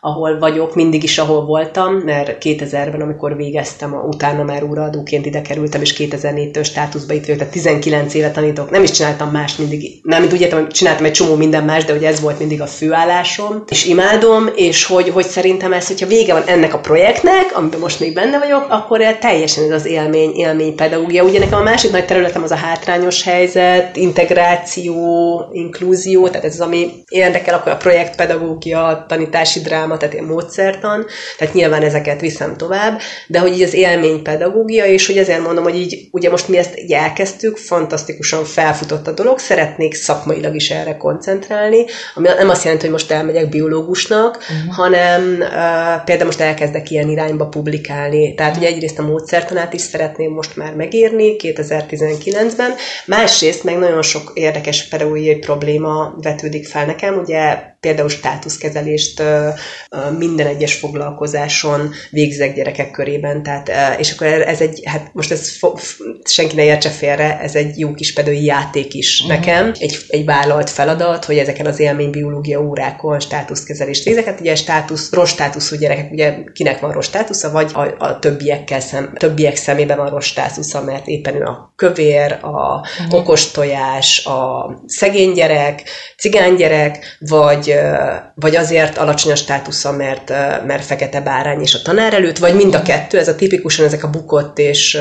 ahol vagyok, mindig is ahol voltam, mert 2000-ben, amikor végeztem, utána már óraadóként ide kerültem, és 2004-től státuszba itt vagyok, tehát 19 éve tanítok, nem is csináltam más mindig, nem, mint úgy értem, csináltam egy csomó minden más, de hogy ez volt mindig a főállásom, és imádom, és hogy, hogy szerintem ez, hogyha vége van ennek a projektnek, amiben most még benne vagyok, akkor teljesen ez az élmény, élmény pedagógia. Ugye nekem a másik nagy területem az a hátrányos helyzet, integráció, inklúzió, tehát ez az, ami érdekel, akkor a projektpedagógia, tanítási dráma, tehát ilyen módszertan, tehát nyilván ezeket viszem tovább, de hogy így az élménypedagógia, és hogy ezért mondom, hogy így, ugye most mi ezt így elkezdtük, fantasztikusan felfutott a dolog, szeretnék szakmailag is erre koncentrálni, ami nem azt jelenti, hogy most elmegyek biológusnak, uh-huh. hanem uh, például most elkezdek ilyen irányba publikálni. Tehát ugye egyrészt a módszertanát is szeretném most már megírni 2019-ben, másrészt meg nagyon sok érdekes pedagógiai probléma vetődik fel nekem, ugye például státuszkezelést minden egyes foglalkozáson végzek gyerekek körében, tehát, és akkor ez egy, hát most ez senki ne értse félre, ez egy jó kis pedagógiai játék is uh-huh. nekem, egy, egy vállalt feladat, hogy ezeken az élménybiológia órákon státuszkezelést végzek, hát ugye státusz, rossz státuszú gyerekek, ugye kinek van rossz státusza, vagy a, a többiekkel szem, többiek szemében van rossz státusza, mert éppen ő a kövér, a uh-huh. okos tojás, a szegény gyerek, cigány gyerek, vagy vagy azért alacsony a státusza, mert, mert fekete bárány és a tanár előtt, vagy mind a kettő, ez a tipikusan ezek a bukott, és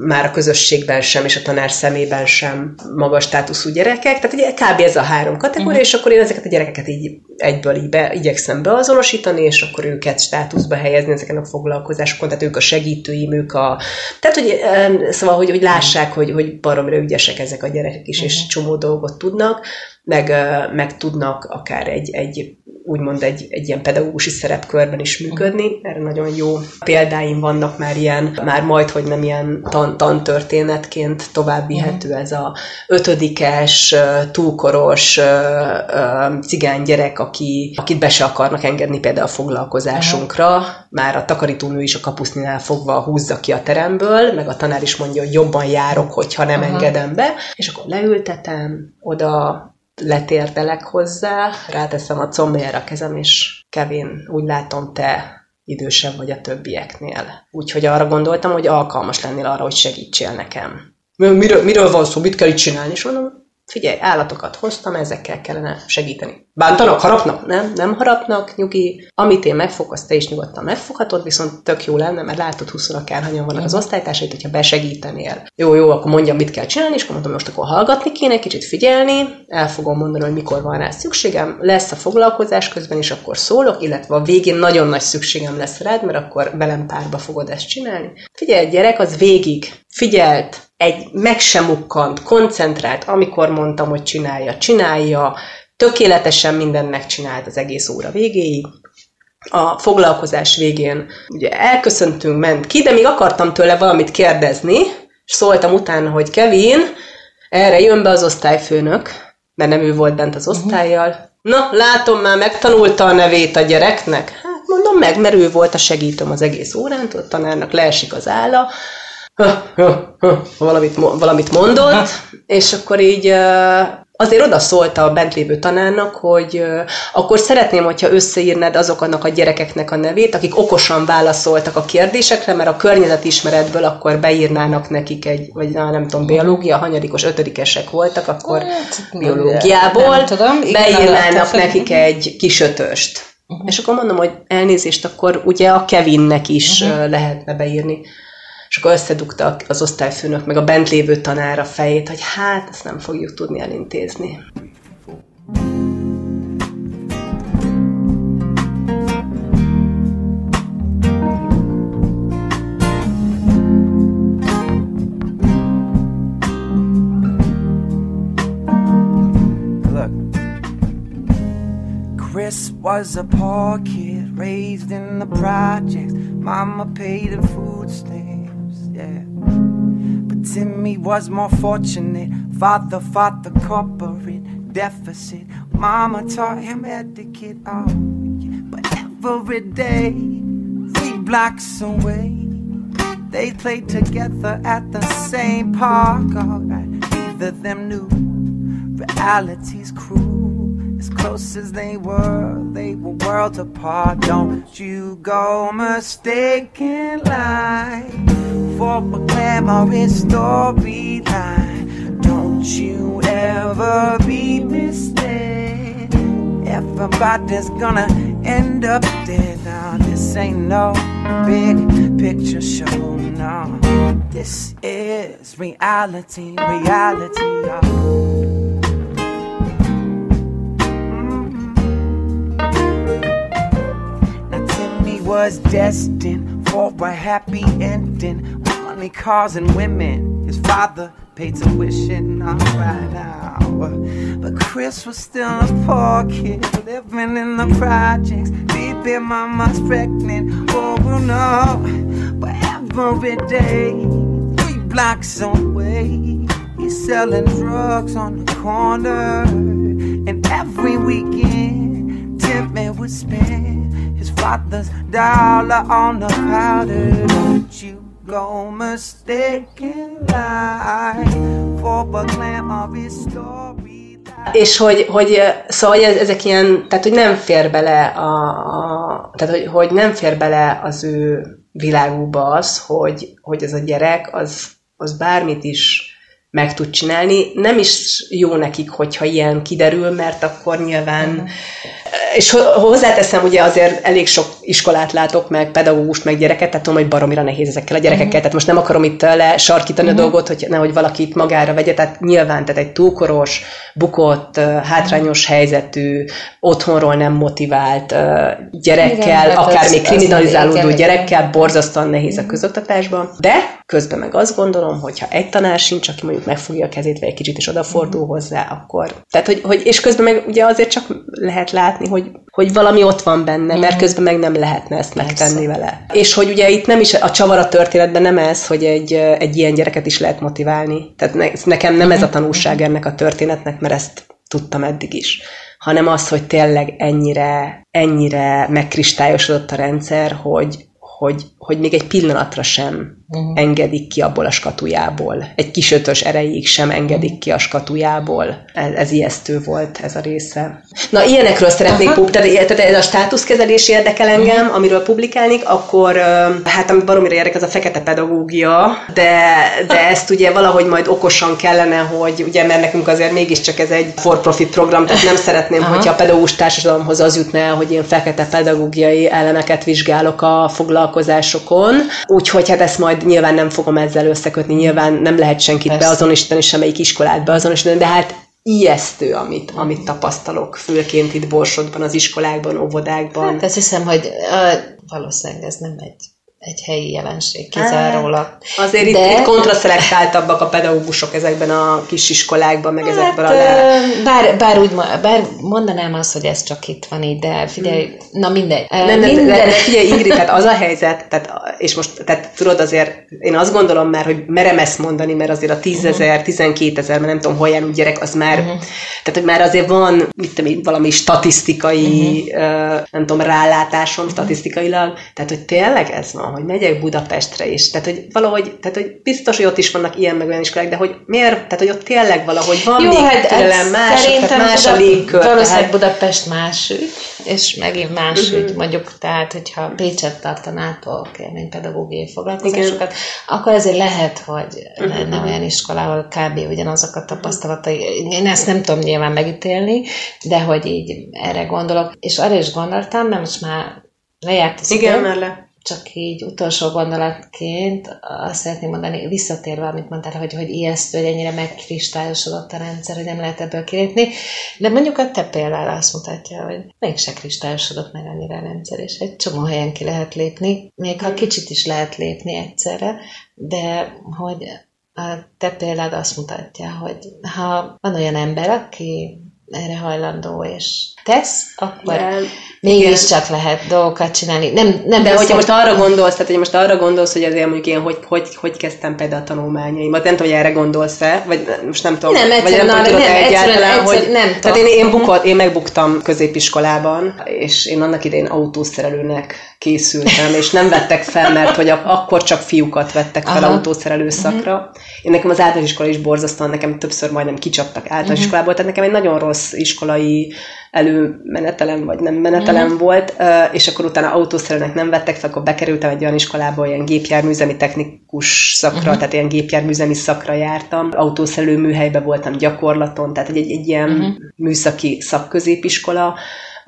már a közösségben sem, és a tanár szemében sem magas státuszú gyerekek. Tehát ugye kb. ez a három kategória, uh-huh. és akkor én ezeket a gyerekeket így egyből így be, igyekszem beazonosítani, és akkor őket státuszba helyezni ezeken a foglalkozásokon, tehát ők a segítőim, ők a... Tehát, hogy, szóval, hogy, hogy lássák, hogy, hogy baromra ügyesek ezek a gyerekek is, uh-huh. és csomó dolgot tudnak, meg, meg tudnak akár egy, egy úgymond egy, egy ilyen pedagógusi szerepkörben is működni. Erre nagyon jó példáim vannak már ilyen, már majd, hogy nem ilyen tan, tantörténetként tovább vihető ez a ötödikes, túlkoros cigány gyerek, aki, akit be se akarnak engedni például a foglalkozásunkra. Már a takarítónő is a kapuszninál fogva húzza ki a teremből, meg a tanár is mondja, hogy jobban járok, hogyha nem Aha. engedem be. És akkor leültetem, oda letérdelek hozzá, ráteszem a combjára a kezem, és Kevin, úgy látom, te idősebb vagy a többieknél. Úgyhogy arra gondoltam, hogy alkalmas lennél arra, hogy segítsél nekem. Miről, miről van szó, mit kell itt csinálni? És mondom, figyelj, állatokat hoztam, ezekkel kellene segíteni. Bántanak, harapnak? Nem, nem harapnak, nyugi. Amit én megfog, azt te is nyugodtan megfoghatod, viszont tök jó lenne, mert látod 20 akárhányan vannak az osztálytársait, hogyha besegítenél. Jó, jó, akkor mondjam, mit kell csinálni, és akkor mondom, most akkor hallgatni kéne, kicsit figyelni, el fogom mondani, hogy mikor van rá szükségem, lesz a foglalkozás közben, és akkor szólok, illetve a végén nagyon nagy szükségem lesz rád, mert akkor velem párba fogod ezt csinálni. Figyelj, gyerek, az végig figyelt, egy meg sem mukkant, koncentrált, amikor mondtam, hogy csinálja, csinálja, tökéletesen mindent megcsinált az egész óra végéig. A foglalkozás végén ugye elköszöntünk, ment ki, de még akartam tőle valamit kérdezni, és szóltam utána, hogy Kevin, erre jön be az osztályfőnök, mert nem ő volt bent az osztályjal. Na, látom, már megtanulta a nevét a gyereknek. Hát mondom meg, mert ő volt a segítőm az egész órán, a tanárnak leesik az álla, valamit, valamit mondott, és akkor így azért oda szólt a bent lévő tanárnak, hogy akkor szeretném, hogyha összeírnád azoknak a gyerekeknek a nevét, akik okosan válaszoltak a kérdésekre, mert a környezetismeretből akkor beírnának nekik egy, vagy nem tudom, biológia, hanyadikos, ötödikesek voltak, akkor Hát, biológiából nem tudom, igen, beírnának nekik függ. egy kis ötöst. És akkor mondom, hogy elnézést, akkor ugye a Kevinnek is uh-huh. lehetne beírni. És akkor összedugta az osztályfőnök, meg a bent lévő tanár fejét, hogy hát, ezt nem fogjuk tudni elintézni. Chris was a poor kid raised in the projects. Mama paid the food stamps, But Timmy was more fortunate. Father fought the corporate deficit. Mama taught him etiquette, oh, yeah. But every day, three blocks away, they played together at the same park, alright. Neither them knew reality's cruel. As close as they were, they were worlds apart. Don't you go mistaking life for a glamorous storyline. Don't you ever be misled. Everybody's gonna end up dead. Now, this ain't no big picture show, no. This is reality, reality, y'all. Mm-hmm. Timmy was destined for a happy ending. Money, cars, and women. His father paid tuition, alright now. But Chris was still a poor kid living in the projects. Baby mama's pregnant, oh no. But every day, three blocks away, he's selling drugs on the corner. And every weekend, Timmy would spend his father's dollar on the powder. Don't you go mistaken life for a glamorous story. És hogy, hogy szóval hogy ez, ezek ilyen, tehát hogy nem fér bele a, a tehát hogy, hogy nem fér bele az ő világúba az, hogy, hogy ez a gyerek az, az bármit is meg tud csinálni. Nem is jó nekik, hogyha ilyen kiderül, mert akkor nyilván... És ho- hozzáteszem, ugye azért elég sok iskolát látok, meg pedagógust, meg gyereket, tehát tudom, hogy baromira nehéz ezekkel a gyerekekkel, tehát most nem akarom itt lesarkítani a dolgot, hogy nehogy valaki itt magára vegye, tehát nyilván, tehát egy túlkoros, bukott, hátrányos helyzetű, otthonról nem motivált gyerekkel, Igen, hát akár az- még kriminalizálódó igen, igen. gyerekkel borzasztóan nehéz a közoktatásban, de közben meg azt gondolom, hogy ha egy tanár sincs, aki mondjuk megfogja a kezét, vagy egy kicsit is odafordul hozzá, akkor... Tehát, hogy, hogy és közben meg ugye azért csak lehet látni, hogy, hogy valami ott van benne, mert közben meg nem lehetne ezt megtenni vele. És hogy ugye itt nem is, a csavar a történetben nem ez, hogy egy, egy ilyen gyereket is lehet motiválni. Tehát ne, nekem nem ez a tanulság ennek a történetnek, mert ezt tudtam eddig is, hanem az, hogy tényleg ennyire, ennyire megkristályosodott a rendszer, hogy, hogy, hogy még egy pillanatra sem uh-huh. engedik ki abból a skatujából. Egy kis ötös erejéig sem engedik ki a skatujából. Ez, ez ijesztő volt ez a része. Na, ilyenekről szeretnék pub, tehát, tehát ez a státuszkezelés érdekel engem, uh-huh. amiről publikálnék, akkor hát ami baromira érdekel, ez a fekete pedagógia, de, de ezt ugye valahogy majd okosan kellene, hogy ugye, mert nekünk azért mégiscsak ez egy for-profit program, tehát nem szeretném, Aha. hogyha a pedagógus társadalomhoz az jutna el, hogy én fekete pedagógiai elemeket vizsgálok a foglalkozásokon. Úgyhogy hát ezt majd nyilván nem fogom ezzel összekötni, nyilván nem lehet senkit Persze. beazonosítani, semmelyik iskolát beazonosítani, de hát ijesztő, amit, amit tapasztalok, főként itt Borsodban, az iskolákban, óvodákban. Hát azt hiszem, hogy uh, valószínűleg ez nem egy, egy helyi jelenség kizárólag. Azért itt, De- itt kontraszelektáltabbak a pedagógusok ezekben a kis iskolákban, meg ezekben a Hát, le... bár, bár, úgy, bár mondanám azt, hogy ez csak itt van így, de figyelj, na mindegy. Nem, nem, minden, de, de figyelj, Ingrid, tehát az a helyzet, tehát, és most, tehát tudod azért, én azt gondolom már, hogy merem ezt mondani, mert azért a 10 ezer, 12 ezer, mert nem tudom, hol járunk gyerek, az már, uh-huh. tehát hogy már azért van, mit tudom, én, valami statisztikai, uh-huh. uh, nem tudom, rálátásom statisztikailag, tehát hogy tényleg ez van, hogy megyek Budapestre is, tehát hogy valahogy, tehát hogy biztos, hogy ott is vannak ilyen meg olyan iskolák, de hogy miért, tehát hogy ott tényleg valahogy van Jó, még hát türelem, más, tehát más a Buda- légkör. Valószínűleg tehát- Budapest más ügy, és megint más Mhm. ügy, mondjuk, tehát, hogyha Pécset tartanátok élménypedagógiai foglalkozásokat, akkor azért lehet, hogy Mhm. lenne olyan iskola, ahol kb. ugyanazok a tapasztalatai. Én ezt nem tudom nyilván megítélni, de hogy így erre gondolok. És arra is gondoltam, mert most már lejárt az Igen, már le. Csak így utolsó gondolatként azt szeretném mondani, visszatérve, amit mondtál, hogy, hogy ijesztő, hogy ennyire megkristályosodott a rendszer, hogy nem lehet ebből kilépni, de mondjuk a te példára azt mutatja, hogy mégse kristályosodott meg annyira a rendszer, és egy csomó helyen ki lehet lépni, még ha kicsit is lehet lépni egyszerre, de hogy a te példád azt mutatja, hogy ha van olyan ember, aki erre hajlandó és tesz, akkor De- mégiscsak lehet dolgokat csinálni. Nem, nem De hogyha most arra gondolsz, tehát hogy most arra gondolsz, hogy azért mondjuk én hogy, hogy, hogy kezdtem például a tanulmányaimat, nem tudom, hogy erre gondolsz-e, vagy most nem tudom, Nem, vagy nem, tudom, nem, egyszerűen- hogy, nem tehát tudom. én, én, bukott, én megbuktam középiskolában, és én annak idején autószerelőnek készültem, és nem vettek fel, mert hogy ak- akkor csak fiúkat vettek fel Aha. autószerelő szakra. Én nekem az általános iskola is borzasztóan, nekem többször majdnem kicsaptak általános Mhm. iskolából, tehát nekem egy nagyon rossz iskolai előmenetelem, vagy nem menetelem Mhm. volt, és akkor utána autószerelőnek nem vettek fel, akkor bekerültem egy olyan iskolába, ilyen gépjárműzemi technikus szakra, Mhm. tehát ilyen gépjárműzemi szakra jártam, autószerelő műhelybe voltam gyakorlaton, tehát egy, egy, egy ilyen Mhm. műszaki szakközépiskola,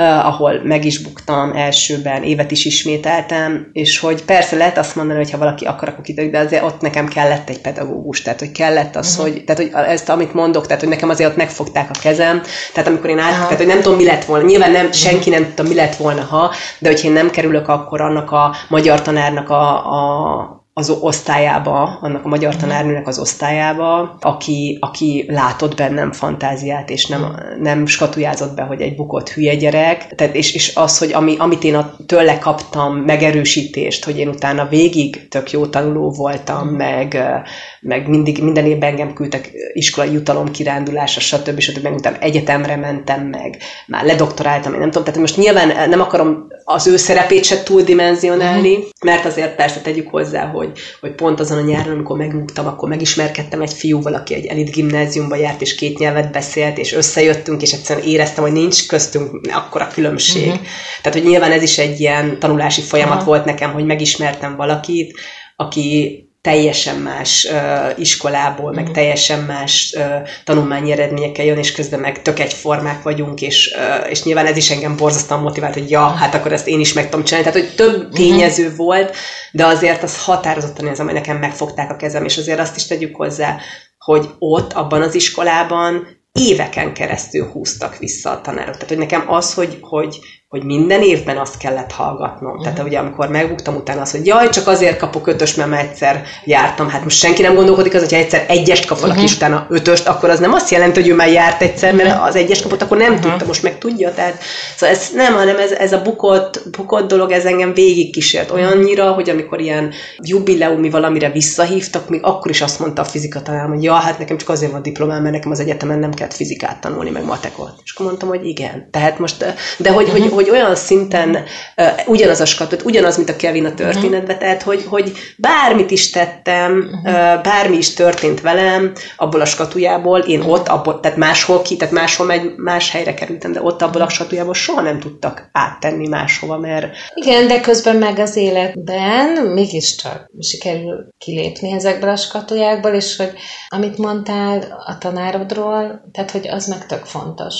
ahol meg is buktam elsőben, évet is ismételtem, és hogy persze lehet azt mondani, hogy ha valaki akar, akkor kitök, de azért ott nekem kellett egy pedagógus, tehát hogy kellett az, uh-huh. hogy, tehát hogy ezt, amit mondok, tehát hogy nekem azért ott megfogták a kezem, tehát amikor én át, Aha. tehát hogy nem tudom, mi lett volna, nyilván nem, senki nem tudta, mi lett volna, ha, de hogyha én nem kerülök akkor annak a magyar tanárnak a, a az osztályába, annak a magyar tanárnőnek az osztályába, aki, aki látott bennem fantáziát, és nem, nem skatujázott be, hogy egy bukott hülye gyerek. Tehát, és, és az, hogy ami, amit én a, tőle kaptam megerősítést, hogy én utána végig tök jó tanuló voltam, meg, ö, meg mindig, minden évben engem küldtek iskolai jutalom kirándulásra, stb. stb. Meg utána egyetemre mentem meg, már ledoktoráltam, én nem tudom, tehát most nyilván nem akarom az ő szerepét se túldimenzionálni, mert azért persze tegyük hozzá, hogy, hogy pont azon a nyáron, amikor megbuktam, akkor megismerkedtem egy fiúval, aki egy elit gimnáziumba járt, és két nyelvet beszélt, és összejöttünk, és egyszerűen éreztem, hogy nincs köztünk akkora különbség. Uh-huh. Tehát, hogy nyilván ez is egy ilyen tanulási folyamat Aha. volt nekem, hogy megismertem valakit, aki teljesen más uh, iskolából, meg teljesen más uh, tanulmányi eredményekkel jön, és közben meg tök egyformák vagyunk, és, uh, és nyilván ez is engem borzasztóan motivált, hogy ja, hát akkor ezt én is meg tudom csinálni. Tehát, hogy több tényező volt, de azért az határozottan ez, amely nekem megfogták a kezem, és azért azt is tegyük hozzá, hogy ott, abban az iskolában éveken keresztül húztak vissza a tanárok. Tehát, hogy nekem az, hogy, hogy, hogy minden évben azt kellett hallgatnom. Uh-huh. Tehát ugye amikor megbuktam utána az, hogy jaj, csak azért kapok ötöst, mert már egyszer jártam. Hát most senki nem gondolkodik az, hogyha egyszer egyest kap valaki, uh-huh. és utána ötöst, akkor az nem azt jelenti, hogy ő már járt egyszer, mert az egyest kapott, akkor nem uh-huh. tudta, most meg tudja. Tehát szóval ez nem, hanem ez, ez a bukott, bukott dolog, ez engem végig kísért olyannyira, hogy amikor ilyen jubileumi valamire visszahívtak, még akkor is azt mondta a fizika tanárom, hogy ja, hát nekem csak azért van diplomám, mert nekem az egyetemen nem kellett fizikát tanulni, meg matekot. És akkor mondtam, hogy igen. Tehát most, de hogy, uh-huh. hogy, hogy olyan szinten uh, ugyanaz a skatot, ugyanaz, mint a Kevin a történetben, tehát hogy, hogy bármit is tettem, uh, bármi is történt velem, abból a skatujából, én ott, abból, tehát máshol ki, tehát máshol megy, más helyre kerültem, de ott abból a skatujából soha nem tudtak áttenni máshova, mert Igen, de közben meg az életben mégiscsak sikerül kilépni ezekből a skatujákból, és hogy amit mondtál a tanárodról, tehát hogy az meg tök fontos,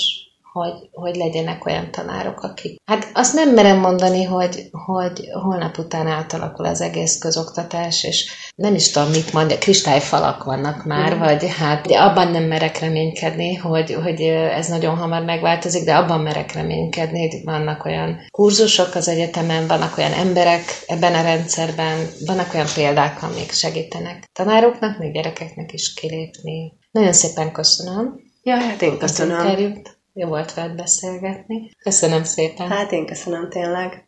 hogy, hogy legyenek olyan tanárok, akik... Hát azt nem merem mondani, hogy, hogy holnap után átalakul az egész közoktatás, és nem is tudom, mit mondja, kristályfalak vannak már, vagy hát de abban nem merek reménykedni, hogy, hogy ez nagyon hamar megváltozik, de abban merek reménykedni, hogy vannak olyan kurzusok az egyetemen, vannak olyan emberek ebben a rendszerben, vannak olyan példák, amik segítenek tanároknak, még gyerekeknek is kilépni. Nagyon szépen köszönöm. ja, hát én köszönöm. Jó volt veled beszélgetni. Köszönöm szépen. Hát én köszönöm tényleg.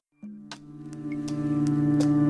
thank you